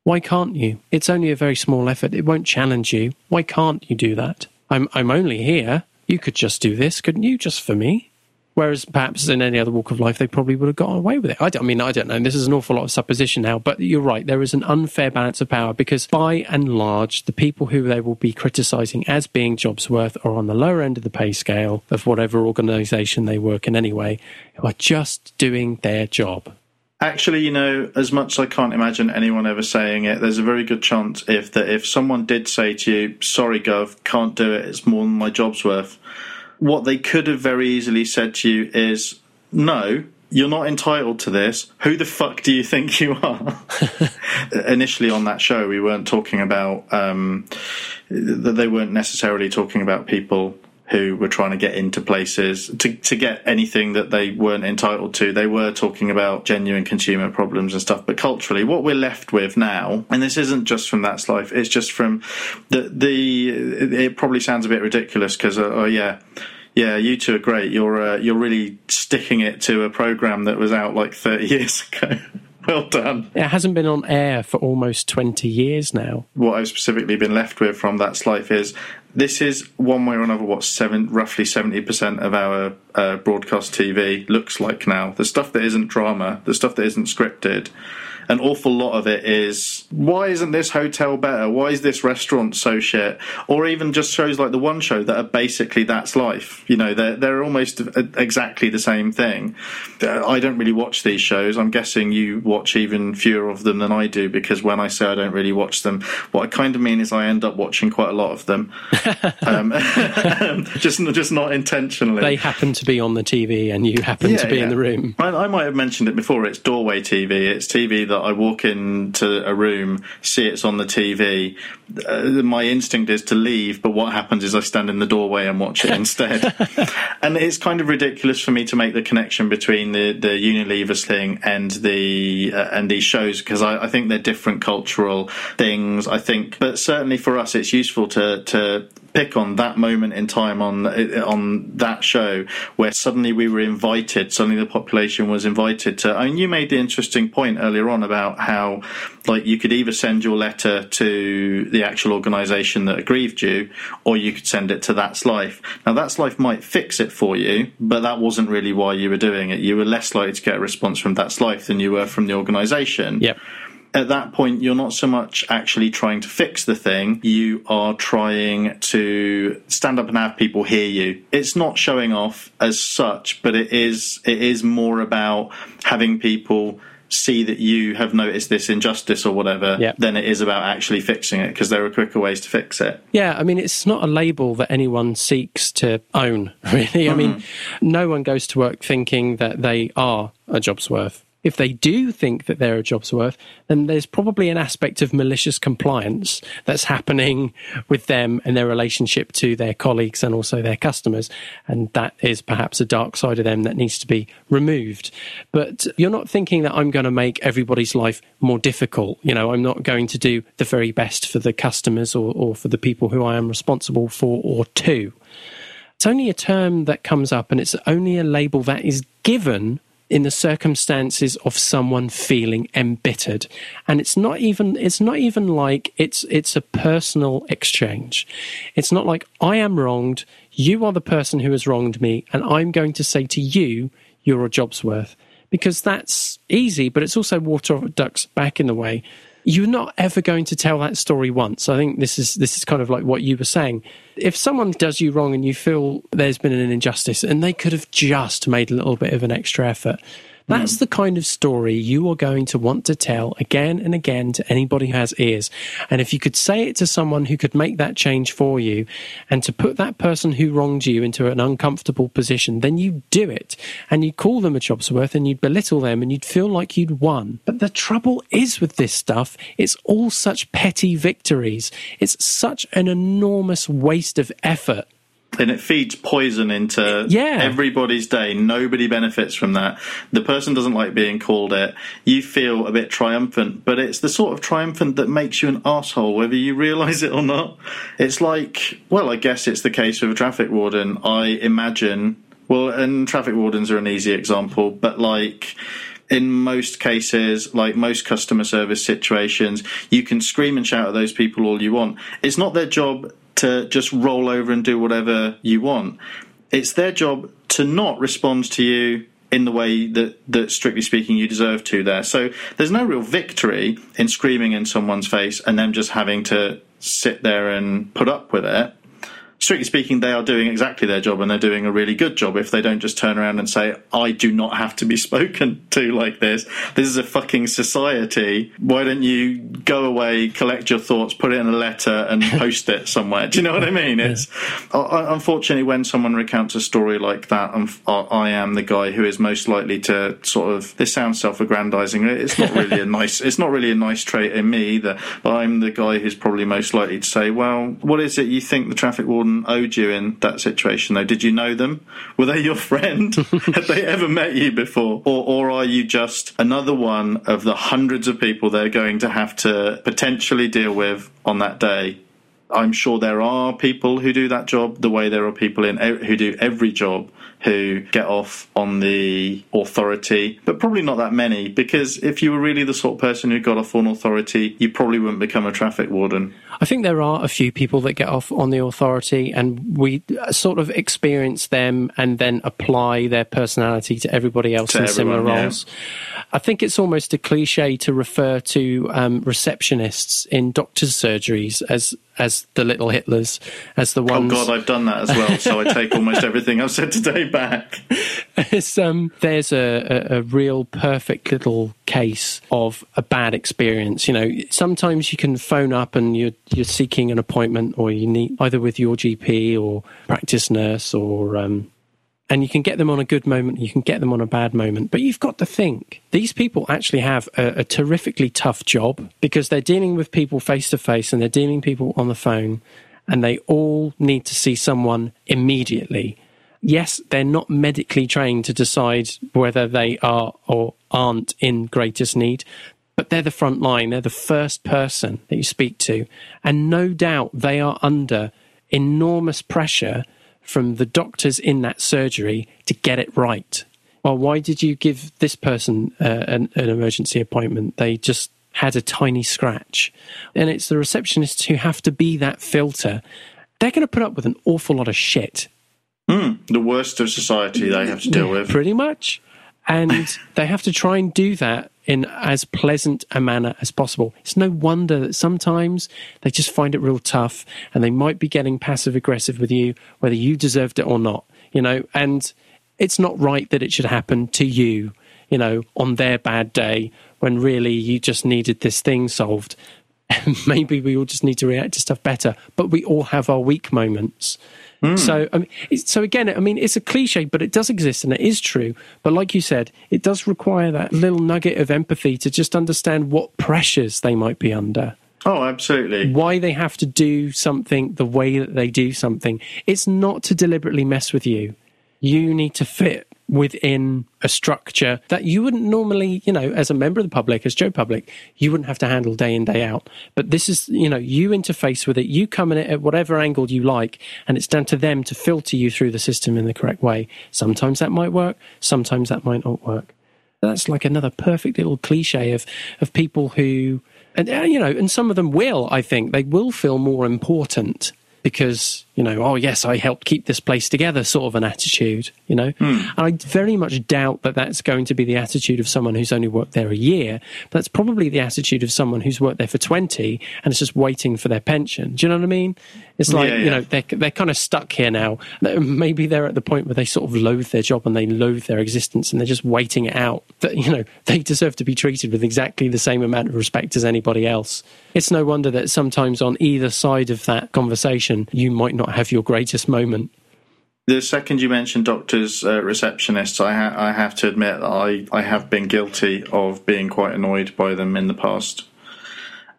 why can't you? It's only a very small effort. It won't challenge you. Why can't you do that? I'm, I'm only here. You could just do this, couldn't you, just for me? Whereas perhaps in any other walk of life, they probably would have gotten away with it. I, I, mean, I don't know. This is an awful lot of supposition now, but you're right. There is an unfair balance of power because by and large, the people who they will be criticizing as being jobs worth are on the lower end of the pay scale of whatever organization they work in anyway, who are just doing their job. Actually, you know, as much as I can't imagine anyone ever saying it, there's a very good chance if that if someone did say to you, "Sorry, Gov, can't do it. It's more than my job's worth," what they could have very easily said to you is, "No, you're not entitled to this. Who the fuck do you think you are?" Initially on that show, we weren't talking about um, that they weren't necessarily talking about people who were trying to get into places to, to get anything that they weren't entitled to. They were talking about genuine consumer problems and stuff. But culturally, what we're left with now, and this isn't just from That's Life, it's just from the, the it probably sounds a bit ridiculous because, uh, oh yeah, yeah, you two are great. You're uh, you're really sticking it to a program that was out like 30 years ago. well done. It hasn't been on air for almost 20 years now. What I've specifically been left with from That's Life is this is one way or another what seven, roughly 70% of our uh, broadcast TV looks like now. The stuff that isn't drama, the stuff that isn't scripted, an awful lot of it is why isn't this hotel better? Why is this restaurant so shit? Or even just shows like the one show that are basically that's life. You know, they're they're almost exactly the same thing. I don't really watch these shows. I'm guessing you watch even fewer of them than I do because when I say I don't really watch them, what I kind of mean is I end up watching quite a lot of them. um, just just not intentionally. They happen to be on the TV and you happen yeah, to be yeah. in the room. I, I might have mentioned it before. It's doorway TV. It's TV that I walk into a room, see it's on the TV, uh, my instinct is to leave, but what happens is I stand in the doorway and watch it instead. and it's kind of ridiculous for me to make the connection between the, the Unilever thing and the uh, and these shows because I, I think they're different cultural things. I think, but certainly for us, it's useful to to pick on that moment in time on on that show where suddenly we were invited suddenly the population was invited to I mean you made the interesting point earlier on about how like you could either send your letter to the actual organization that aggrieved you or you could send it to that's life. Now that's life might fix it for you but that wasn't really why you were doing it. You were less likely to get a response from that's life than you were from the organization. Yep at that point, you're not so much actually trying to fix the thing, you are trying to stand up and have people hear you. It's not showing off as such, but it is, it is more about having people see that you have noticed this injustice or whatever Yeah. than it is about actually fixing it because there are quicker ways to fix it. Yeah, I mean, it's not a label that anyone seeks to own, really. I mean, no one goes to work thinking that they are a job's worth. If they do think that they're a job's worth, then there's probably an aspect of malicious compliance that's happening with them and their relationship to their colleagues and also their customers. And that is perhaps a dark side of them that needs to be removed. But you're not thinking that I'm going to make everybody's life more difficult. You know, I'm not going to do the very best for the customers or, or for the people who I am responsible for or to. It's only a term that comes up and it's only a label that is given in the circumstances of someone feeling embittered. And it's not even it's not even like it's it's a personal exchange. It's not like i am wronged you are the person who has wronged me and i'm going to say to you you're a job's worth. Because that's easy but it's also water off duck's back in the way you're not ever going to tell that story once. I think this is this is kind of like what you were saying. If someone does you wrong and you feel there's been an injustice and they could have just made a little bit of an extra effort, that's the kind of story you are going to want to tell again and again to anybody who has ears. And if you could say it to someone who could make that change for you and to put that person who wronged you into an uncomfortable position, then you do it and you call them a job's worth and you'd belittle them and you'd feel like you'd won. But the trouble is with this stuff, it's all such petty victories. It's such an enormous waste of effort. And it feeds poison into Yeah. everybody's day. Nobody benefits from that. The person doesn't like being called it. You feel a bit triumphant, but it's the sort of triumphant that makes you an asshole, whether you realise it or not. It's like, well, I guess it's the case with a traffic warden. I imagine, well, and traffic wardens are an easy example, but like in most cases, like most customer service situations, you can scream and shout at those people all you want. It's not their job to just roll over and do whatever you want. It's their job to not respond to you in the way that, that strictly speaking you deserve to there. So there's no real victory in screaming in someone's face and them just having to sit there and put up with it strictly speaking, they are doing exactly their job and they're doing a really good job if they don't just turn around and say, I do not have to be spoken to like this. This is a fucking society. Why don't you go away, collect your thoughts, put it in a letter and post it somewhere? Do you know what I mean? It's uh, uh, unfortunately when someone recounts a story like that, I'm, I I am the guy who is most likely to sort of, this sounds self-aggrandizing. It's not really a nice, it's not really a nice trait in me either, but I'm the guy who's probably most likely to say, well, what is it you think the traffic warden Um, oh, owed you in that situation though? Did you know them? Were they your friend? Had they ever met you before? Or, or are you just another one of the hundreds of people they're going to have to potentially deal with on that day? I'm sure there are people who do that job the way there are people in who do every job who get off on the authority, but probably not that many because if you were really the sort of person who got off on authority, you probably wouldn't become a traffic warden. I think there are a few people that get off on the authority, and we uh, sort of experience them and then apply their personality to everybody else To in similar everyone, yeah. roles. I think it's almost a cliche to refer to um, receptionists in doctors' surgeries as as the little Hitlers, as the ones. Oh ones. God, I've done that as well, so I take almost everything I've said today back. Um, there's a, a, a real perfect little case of a bad experience. You know, sometimes you can phone up and you're you're seeking an appointment, or you need either with your GP or practice nurse, or um, and you can get them on a good moment, you can get them on a bad moment. But you've got to think these people actually have a, a terrifically tough job because they're dealing with people face to face and they're dealing people on the phone, and they all need to see someone immediately yes, they're not medically trained to decide whether they are or aren't in greatest need, but they're the front line. They're the first person that you speak to. And no doubt they are under enormous pressure from the doctors in that surgery to get it right. Well, why did you give this person uh, an, an emergency appointment? They just had a tiny scratch. And it's the receptionists who have to be that filter. They're going to put up with an awful lot of shit The worst of society they have to deal with. pretty much. And they have to try and do that in as pleasant a manner as possible. It's no wonder that sometimes they just find it real tough and they might be getting passive aggressive with you, whether you deserved it or not, you know, and it's not right that it should happen to you. you know, on their bad day when really you just needed this thing solved. Maybe we all just need to react to stuff better, but we all have our weak moments. Mm. So, I mean, so again, I mean, it's a cliche, but it does exist and it is true. But like you said, it does require that little nugget of empathy to just understand what pressures they might be under. Oh, absolutely. Why they have to do something the way that they do something. It's not to deliberately mess with you. You need to fit within a structure that you wouldn't normally, you know, as a member of the public, as Joe Public, you wouldn't have to handle day in, day out. But this is, you know, you interface with it, you come in it at whatever angle you like, and it's down to them to filter you through the system in the correct way. Sometimes that might work, sometimes that might not work. That's like another perfect little cliche of, of people who, and, uh, you know, and some of them will, I think, they will feel more important because you know, oh yes, I helped keep this place together, sort of an attitude, you know. Mm. And I very much doubt that that's going to be the attitude of someone who's only worked there a year. But that's probably the attitude of someone who's worked there for twenty and is just waiting for their pension. Do you know what I mean? It's like yeah, yeah. you know they're they're kind of stuck here now. Maybe they're at the point where they sort of loathe their job and they loathe their existence, and they're just waiting it out. That you know they deserve to be treated with exactly the same amount of respect as anybody else. It's no wonder that sometimes on either side of that conversation, you might not have your greatest moment? The second you mentioned doctors, uh, receptionists, I, ha- I have to admit that I, I have been guilty of being quite annoyed by them in the past.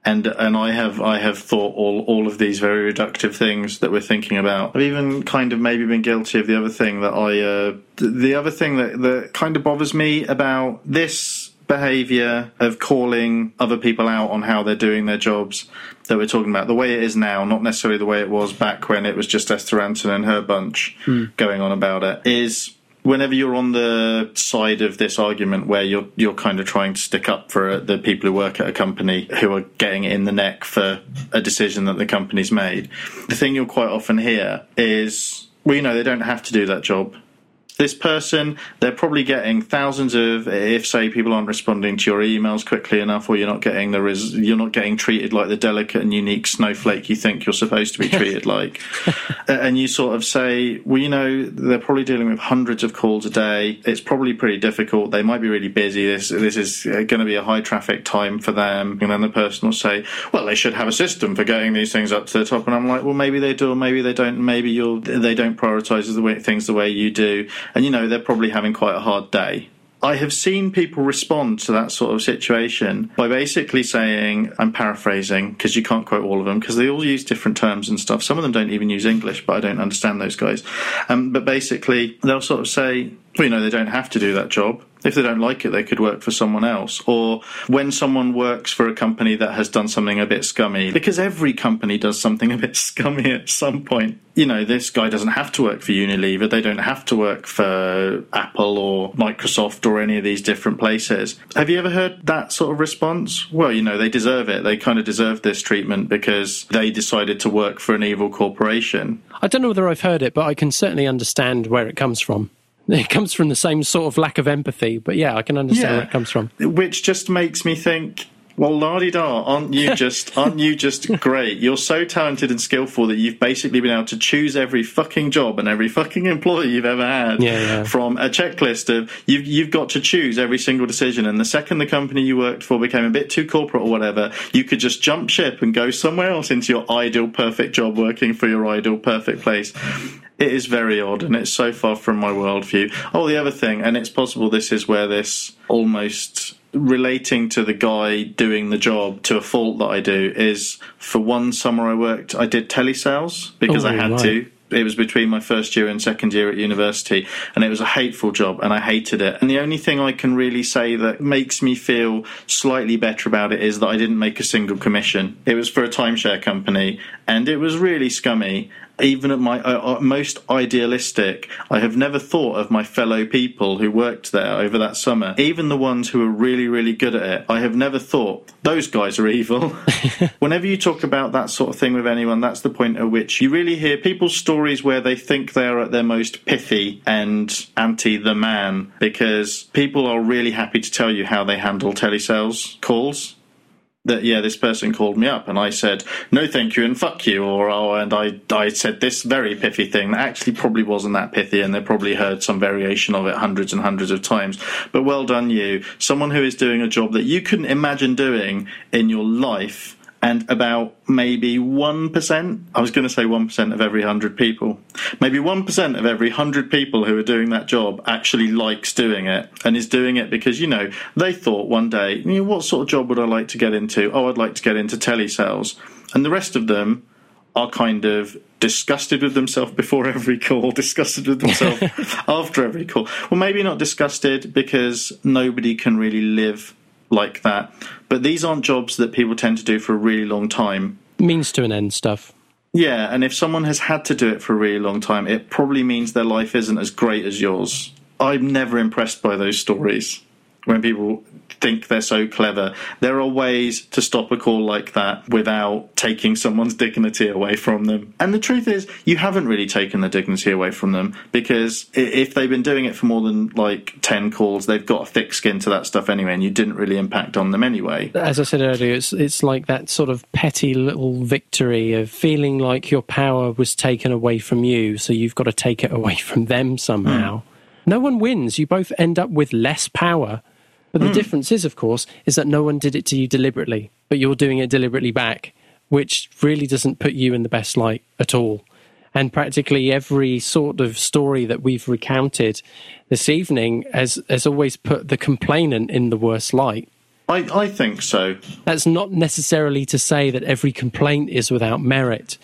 And and I have I have thought all all of these very reductive things that we're thinking about. I've even kind of maybe been guilty of the other thing that I uh, the other thing that that kind of bothers me about this behavior of calling other people out on how they're doing their jobs that we're talking about, the way it is now, not necessarily the way it was back when it was just Esther Rantzen and her bunch hmm. going on about it, is whenever you're on the side of this argument where you're you're kind of trying to stick up for the people who work at a company who are getting it in the neck for a decision that the company's made, the thing you'll quite often hear is, well, you know, they don't have to do that job this person, they're probably getting thousands of, if say people aren't responding to your emails quickly enough, or you're not getting the res, you're not getting treated like the delicate and unique snowflake you think you're supposed to be treated like, and you sort of say, well, you know, they're probably dealing with hundreds of calls a day. It's probably pretty difficult. They might be really busy. This this is uh, going to be a high traffic time for them. And then the person will say, well, they should have a system for getting these things up to the top. And I'm like, well, maybe they do, or maybe they don't. Maybe you'll they don't prioritize the way, things the way you do and you know they're probably having quite a hard day. I have seen people respond to that sort of situation by basically saying, I'm paraphrasing because you can't quote all of them because they all use different terms and stuff. Some of them don't even use English, but I don't understand those guys. Um, but basically, they'll sort of say, well, you know, they don't have to do that job if they don't like it, they could work for someone else. Or when someone works for a company that has done something a bit scummy, because every company does something a bit scummy at some point. You know, this guy doesn't have to work for Unilever. They don't have to work for Apple or Microsoft or any of these different places. Have you ever heard that sort of response? Well, you know, they deserve it. They kind of deserve this treatment because they decided to work for an evil corporation. I don't know whether I've heard it, but I can certainly understand where it comes from. It comes from the same sort of lack of empathy, but yeah, I can understand yeah. where it comes from. Which just makes me think, well, la di da, aren't you just aren't you just great? You're so talented and skillful that you've basically been able to choose every fucking job and every fucking employee you've ever had yeah, yeah. from a checklist of you've you've got to choose every single decision. And the second the company you worked for became a bit too corporate or whatever, you could just jump ship and go somewhere else into your ideal perfect job working for your ideal perfect place. It is very odd, and it's so far from my worldview. Oh, the other thing, and it's possible this is where this almost relating to the guy doing the job to a fault that I do is for one summer I worked, I did telesales because oh, I had right. to it was between my first year and second year at university, and it was a hateful job, and I hated it. And the only thing I can really say that makes me feel slightly better about it is that I didn't make a single commission. It was for a timeshare company, and it was really scummy even at my uh, uh, most idealistic, I have never thought of my fellow people who worked there over that summer, even the ones who were really, really good at it. I have never thought those guys are evil. Whenever you talk about that sort of thing with anyone, that's the point at which you really hear people's stories where they think they are at their most pithy and anti the man because people are really happy to tell you how they handle telesales calls that yeah, this person called me up and I said no, thank you and fuck you, or oh, and I I said this very pithy thing that actually probably wasn't that pithy, and they probably heard some variation of it hundreds and hundreds of times. But well done, you, someone who is doing a job that you couldn't imagine doing in your life and about maybe 1%, I was going to say 1% of every 100 people, maybe 1% of every 100 people who are doing that job actually likes doing it and is doing it because, you know, they thought one day, you know, what sort of job would I like to get into? Oh, I'd like to get into telesales. And the rest of them are kind of disgusted with themselves before every call, disgusted with themselves after every call. Well, maybe not disgusted because nobody can really live like that. But these aren't jobs that people tend to do for a really long time. Means to an end stuff. Yeah, and if someone has had to do it for a really long time, it probably means their life isn't as great as yours. I'm never impressed by those stories when people think they're so clever. There are ways to stop a call like that without taking someone's dignity away from them. And the truth is, you haven't really taken the dignity away from them because if they've been doing it for more than like 10 calls, they've got a thick skin to that stuff anyway, and you didn't really impact on them anyway. As I said earlier, it's, it's like that sort of petty little victory of feeling like your power was taken away from you, so you've got to take it away from them somehow. Mm. No one wins. You both end up with less power but the mm. difference is, of course, is that no one did it to you deliberately, but you're doing it deliberately back, which really doesn't put you in the best light at all. And practically every sort of story that we've recounted this evening has, has always put the complainant in the worst light. I, I think so. That's not necessarily to say that every complaint is without merit,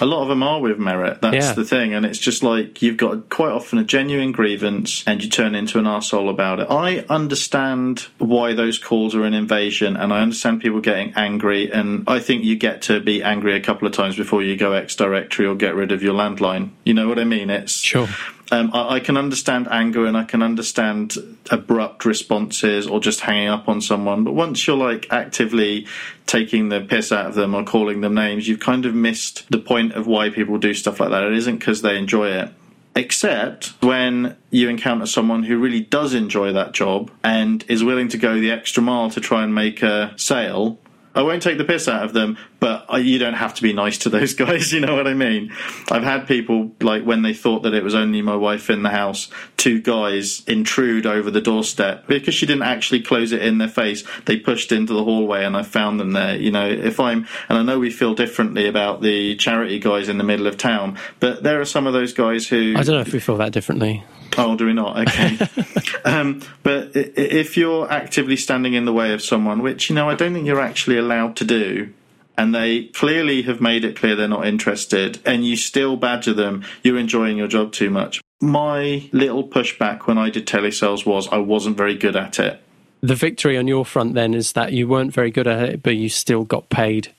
a lot of them are with merit. That's yeah. the thing, and it's just like you've got quite often a genuine grievance, and you turn into an arsehole about it. I understand why those calls are an invasion, and I understand people getting angry, and I think you get to be angry a couple of times before you go X directory or get rid of your landline. You know what I mean? It's sure. Um, I, I, can understand anger and I can understand abrupt responses or just hanging up on someone. But once you're like actively taking the piss out of them or calling them names, you've kind of missed the point of why people do stuff like that. It isn't because they enjoy it. Except when you encounter someone who really does enjoy that job and is willing to go the extra mile to try and make a sale I won't take the piss out of them, but you don't have to be nice to those guys. You know what I mean? I've had people like when they thought that it was only my wife in the house, two guys intrude over the doorstep because she didn't actually close it in their face. They pushed into the hallway, and I found them there. You know, if I'm and I know we feel differently about the charity guys in the middle of town, but there are some of those guys who I don't know if we feel that differently. Oh, do we not? Okay. um, but if you're actively standing in the way of someone, which, you know, I don't think you're actually allowed to do, and they clearly have made it clear they're not interested, and you still badger them, you're enjoying your job too much. My little pushback when I did telesales was I wasn't very good at it. The victory on your front then is that you weren't very good at it, but you still got paid.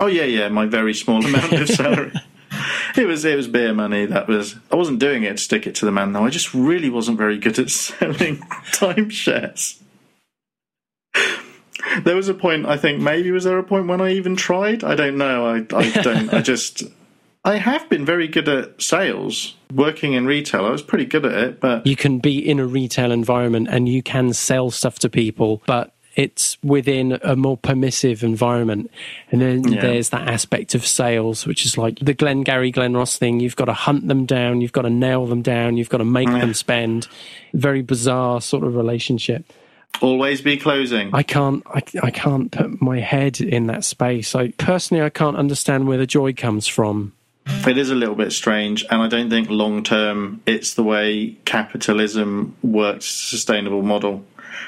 Oh yeah, yeah, my very small amount of salary. it was it was beer money. That was I wasn't doing it to stick it to the man though. I just really wasn't very good at selling timeshares. There was a point. I think maybe was there a point when I even tried? I don't know. I I don't. I just. I have been very good at sales. Working in retail, I was pretty good at it, but you can be in a retail environment and you can sell stuff to people, but it's within a more permissive environment. And then yeah. there's that aspect of sales, which is like the Glengarry, Glen Ross thing. You've got to hunt them down, you've got to nail them down, you've got to make yeah. them spend. Very bizarre sort of relationship. Always be closing. I can't. I, I can't put my head in that space. I personally, I can't understand where the joy comes from. It is a little bit strange, and I don't think long term it's the way capitalism works, sustainable model.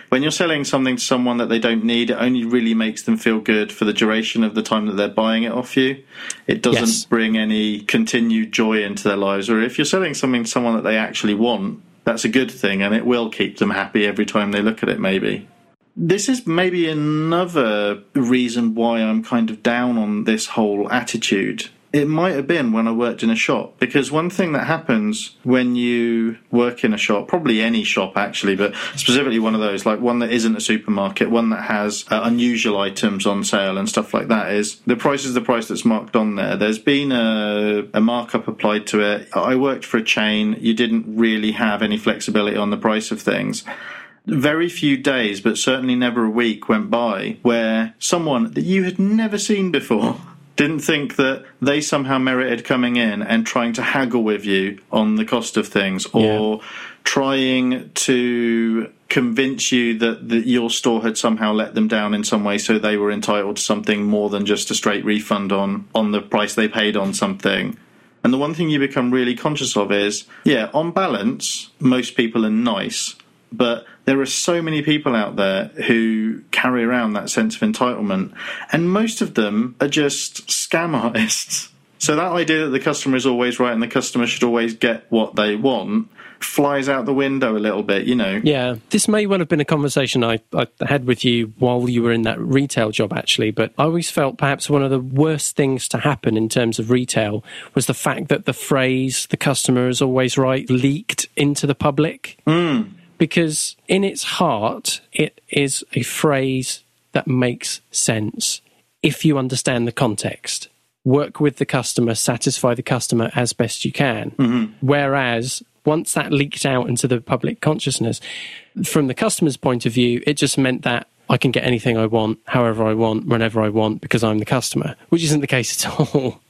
When you're selling something to someone that they don't need, it only really makes them feel good for the duration of the time that they're buying it off you. It doesn't yes. bring any continued joy into their lives. Or if you're selling something to someone that they actually want, that's a good thing and it will keep them happy every time they look at it, maybe. This is maybe another reason why I'm kind of down on this whole attitude it might have been when I worked in a shop because one thing that happens when you work in a shop, probably any shop actually, but specifically one of those, like one that isn't a supermarket, one that has uh, unusual items on sale and stuff like that, is the price is the price that's marked on there. There's been a, a markup applied to it. I worked for a chain. You didn't really have any flexibility on the price of things. very few days, but certainly never a week went by where someone that you had never seen before didn't think that they somehow merited coming in and trying to haggle with you on the cost of things or trying to convince you that, that your store had somehow let them down in some way so they were entitled to something more than just a straight refund on on the price they paid on something. And the one thing you become really conscious of is yeah on balance most people are nice but there are so many people out there who carry around that sense of entitlement, and most of them are just scam artists. So that idea that the customer is always right and the customer should always get what they want flies out the window a little bit, you know. Yeah, this may well have been a conversation I, I had with you while you were in that retail job, actually. But I always felt perhaps one of the worst things to happen in terms of retail was the fact that the phrase "the customer is always right" leaked into the public. Mm because in its heart, it is a phrase that makes sense if you understand the context. Work with the customer, satisfy the customer as best you can. Mm-hmm. Whereas once that leaked out into the public consciousness, from the customer's point of view, it just meant that I can get anything I want, however I want, whenever I want, because I'm the customer, which isn't the case at all.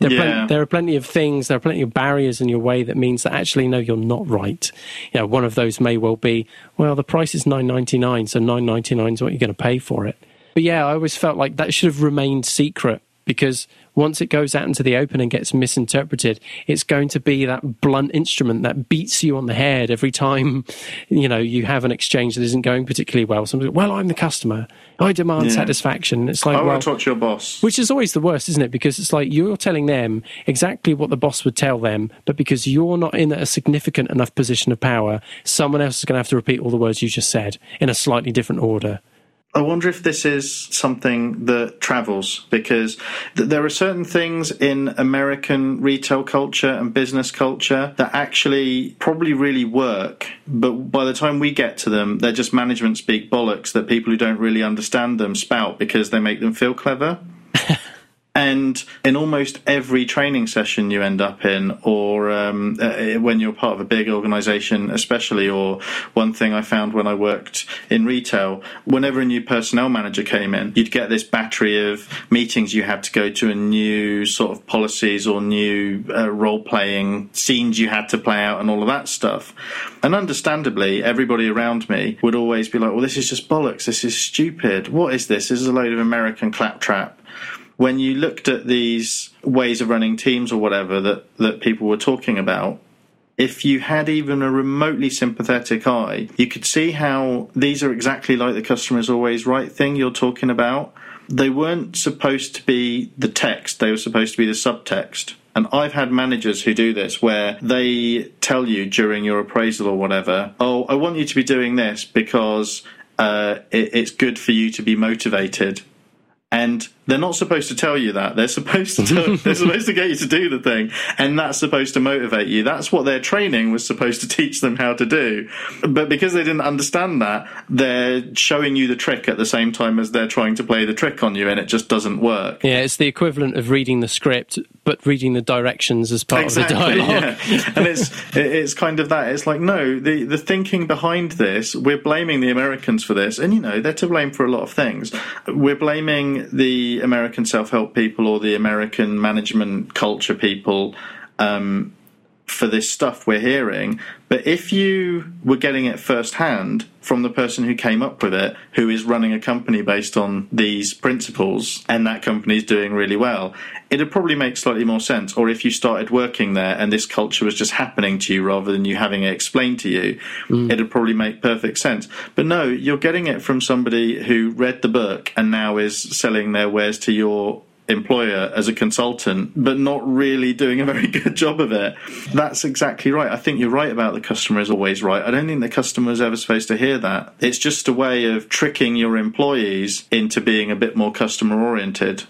There are, Yeah. plenty, there are plenty of things, there are plenty of barriers in your way that means that actually, no, you're not right. You know, one of those may well be, well, the price is nine ninety nine, so nine ninety nine is what you're going to pay for it. But yeah, I always felt like that should have remained secret because once it goes out into the open and gets misinterpreted, it's going to be that blunt instrument that beats you on the head every time you know you have an exchange that isn't going particularly well. Somebody, well, I'm the customer, I demand Yeah. satisfaction. It's like, I well, want to talk to your boss. which is always the worst, isn't it? Because it's like you're telling them exactly what the boss would tell them, but because you're not in a significant enough position of power, someone else is going to have to repeat all the words you just said in a slightly different order. I wonder if this is something that travels because th- there are certain things in American retail culture and business culture that actually probably really work, but by the time we get to them, they're just management speak bollocks that people who don't really understand them spout because they make them feel clever. And in almost every training session you end up in, or um, uh, when you're part of a big organization, especially, or one thing I found when I worked in retail, whenever a new personnel manager came in, you'd get this battery of meetings you had to go to, and new sort of policies or new uh, role playing scenes you had to play out, and all of that stuff. And understandably, everybody around me would always be like, well, this is just bollocks. This is stupid. What is this? This is a load of American claptrap when you looked at these ways of running teams or whatever that, that people were talking about, if you had even a remotely sympathetic eye, you could see how these are exactly like the customer's always right thing you're talking about. They weren't supposed to be the text, they were supposed to be the subtext. And I've had managers who do this where they tell you during your appraisal or whatever, oh, I want you to be doing this because uh, it, it's good for you to be motivated and they're not supposed to tell you that. They're supposed to tell, they're supposed to get you to do the thing, and that's supposed to motivate you. That's what their training was supposed to teach them how to do. But because they didn't understand that, they're showing you the trick at the same time as they're trying to play the trick on you, and it just doesn't work. Yeah, it's the equivalent of reading the script, but reading the directions as part exactly, of the dialogue. yeah. and it's it's kind of that. It's like no, the the thinking behind this, we're blaming the Americans for this, and you know they're to blame for a lot of things. We're blaming the American self help people or the American management culture people. Um, for this stuff we're hearing, but if you were getting it firsthand from the person who came up with it, who is running a company based on these principles, and that company is doing really well, it'd probably make slightly more sense. Or if you started working there and this culture was just happening to you rather than you having it explained to you, mm. it'd probably make perfect sense. But no, you're getting it from somebody who read the book and now is selling their wares to your employer as a consultant, but not really doing a very good job of it. That's exactly right. I think you're right about the customer is always right. I don't think the customer is ever supposed to hear that. It's just a way of tricking your employees into being a bit more customer oriented.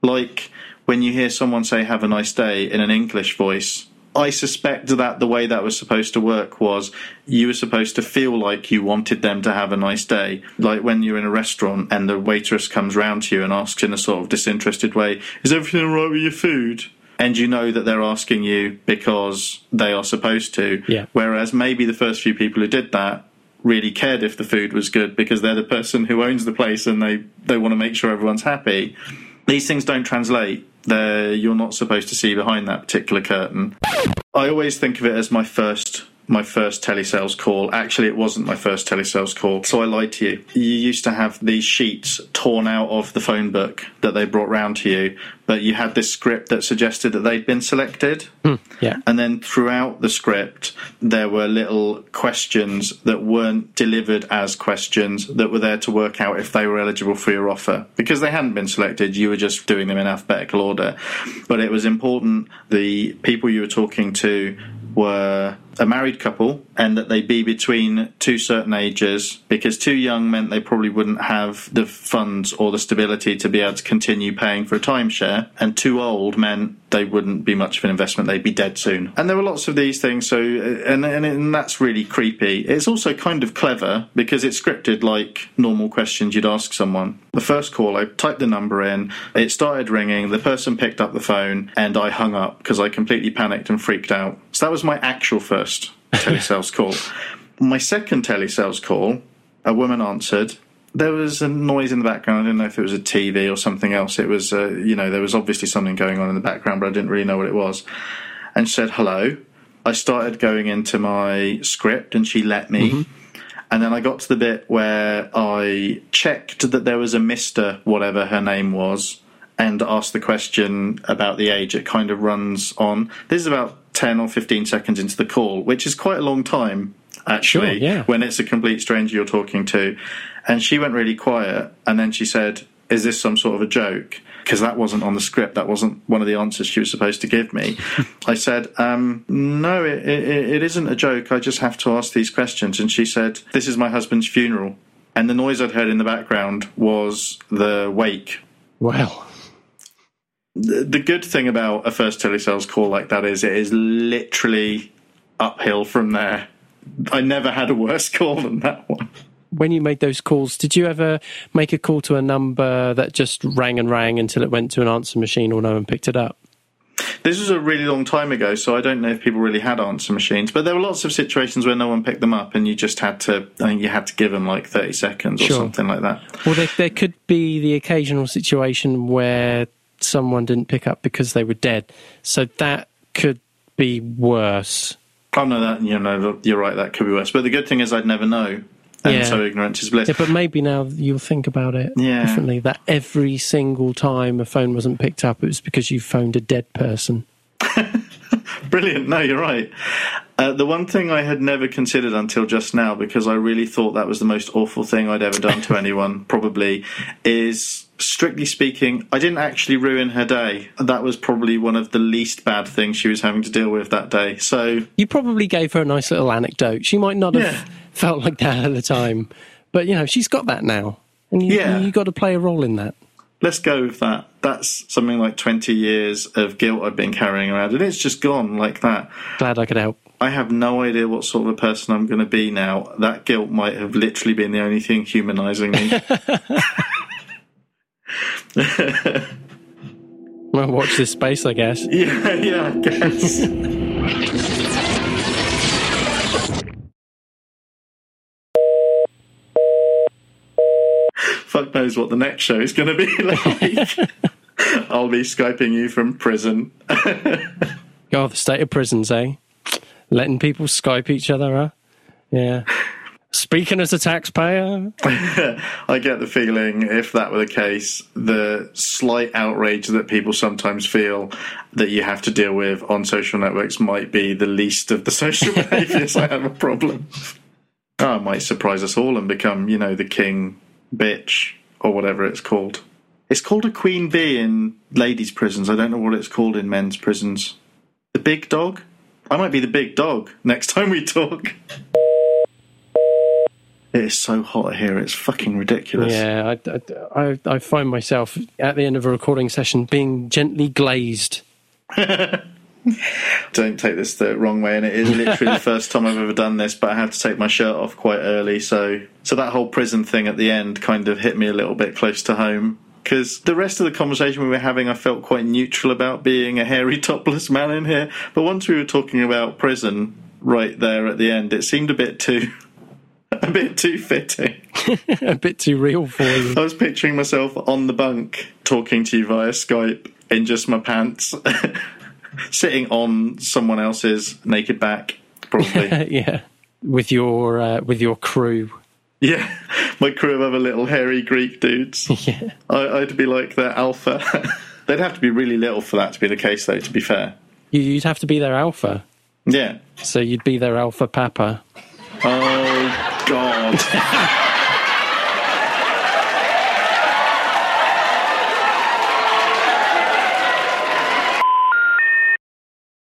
Like when you hear someone say, Have a nice day in an English voice. I suspect that the way that was supposed to work was you were supposed to feel like you wanted them to have a nice day. Like when you're in a restaurant and the waitress comes round to you and asks in a sort of disinterested way, Is everything all right with your food? And you know that they're asking you because they are supposed to. Yeah. Whereas maybe the first few people who did that really cared if the food was good because they're the person who owns the place and they, they want to make sure everyone's happy. These things don't translate. They're, you're not supposed to see behind that particular curtain. I always think of it as my first my first telesales call. Actually, it wasn't my first telesales call, so I lied to you. You used to have these sheets torn out of the phone book that they brought round to you, but you had this script that suggested that they'd been selected. Hmm, yeah. And then throughout the script, there were little questions that weren't delivered as questions that were there to work out if they were eligible for your offer. Because they hadn't been selected, you were just doing them in alphabetical order. But it was important the people you were talking to were a married couple and that they be between two certain ages because too young meant they probably wouldn't have the funds or the stability to be able to continue paying for a timeshare. And too old meant they wouldn't be much of an investment. They'd be dead soon. And there were lots of these things. So and, and, and that's really creepy. It's also kind of clever because it's scripted like normal questions you'd ask someone. The first call i typed the number in. It started ringing. The person picked up the phone and i hung up because i completely panicked and freaked out. So that was my actual first telesales call. My second telesales call, a woman answered. There was a noise in the background. I didn't know if it was a TV or something else. It was, uh, you know, there was obviously something going on in the background, but I didn't really know what it was. And she said hello. I started going into my script, and she let me. And then I got to the bit where I checked that there was a Mister, whatever her name was, and asked the question about the age. It kind of runs on. This is about 10 or 15 seconds into the call, which is quite a long time, actually, Sure, yeah. when it's a complete stranger you're talking to. And she went really quiet, and then she said, Is this some sort of a joke? Because that wasn't on the script. That wasn't one of the answers she was supposed to give me. I said, um, No, it, it, it isn't a joke. I just have to ask these questions. And she said, This is my husband's funeral. And the noise I'd heard in the background was the wake Well, the good thing about a first telesales call like that is it is literally uphill from there. I never had a worse call than that one. when you made those calls, did you ever make a call to a number that just rang and rang until it went to an answer machine or no one picked it up? This was a really long time ago, so I don't know if people really had answer machines. But there were lots of situations where no one picked them up, and you just had to. I think you had to give them like thirty seconds or Sure. something like that. Well, there, there could be the occasional situation where someone didn't pick up because they were dead. So that could be worse. Oh no, that you know you're right. That could be worse. But the good thing is I'd never know, and Yeah. so ignorance is bliss. Yeah, but maybe now you'll think about it Yeah. differently. That every single time a phone wasn't picked up, it was because you phoned a dead person. Brilliant. No, you're right. Uh, the one thing I had never considered until just now, because I really thought that was the most awful thing I'd ever done to anyone, probably, is strictly speaking, I didn't actually ruin her day. That was probably one of the least bad things she was having to deal with that day. So, You probably gave her a nice little anecdote. She might not have Yeah. felt like that at the time, but you know she's got that now, and you, Yeah. you got to play a role in that. let's go with that. That's something like 20 years of guilt I've been carrying around, and it's just gone like that. Glad I could help. I have no idea what sort of a person I'm going to be now. That guilt might have literally been the only thing humanizing me. Well, watch this space, I guess. Yeah, yeah, I guess. Fuck knows what the next show is going to be like. I'll be Skyping you from prison. Oh, the state of prisons, eh? Letting people Skype each other, huh? Yeah. Speaking as a taxpayer, I get the feeling, if that were the case, the slight outrage that people sometimes feel that you have to deal with on social networks might be the least of the social behaviours I have a problem. Oh, might surprise us all and become, you know, the king bitch or whatever it's called. It's called a queen bee in ladies' prisons. I don't know what it's called in men's prisons. The big dog? I might be the big dog next time we talk. It is so hot here. It's fucking ridiculous. yeah, I, I, I, find myself at the end of a recording session being gently glazed. Don't take this the wrong way, and it is literally the first time I've ever done this. But I had to take my shirt off quite early, so so that whole prison thing at the end kind of hit me a little bit close to home. Because the rest of the conversation we were having, I felt quite neutral about being a hairy, topless man in here. But once we were talking about prison right there at the end, it seemed a bit too a bit too fitting. a bit too real for you. I was picturing myself on the bunk talking to you via Skype in just my pants, sitting on someone else's naked back, probably. yeah, with your uh, with your crew. yeah, my crew of other little hairy Greek dudes. Yeah, I, I'd be like their alpha. They'd have to be really little for that to be the case, though, to be fair. You- you'd have to be their alpha, Yeah. so you'd be their alpha papa. Oh, God.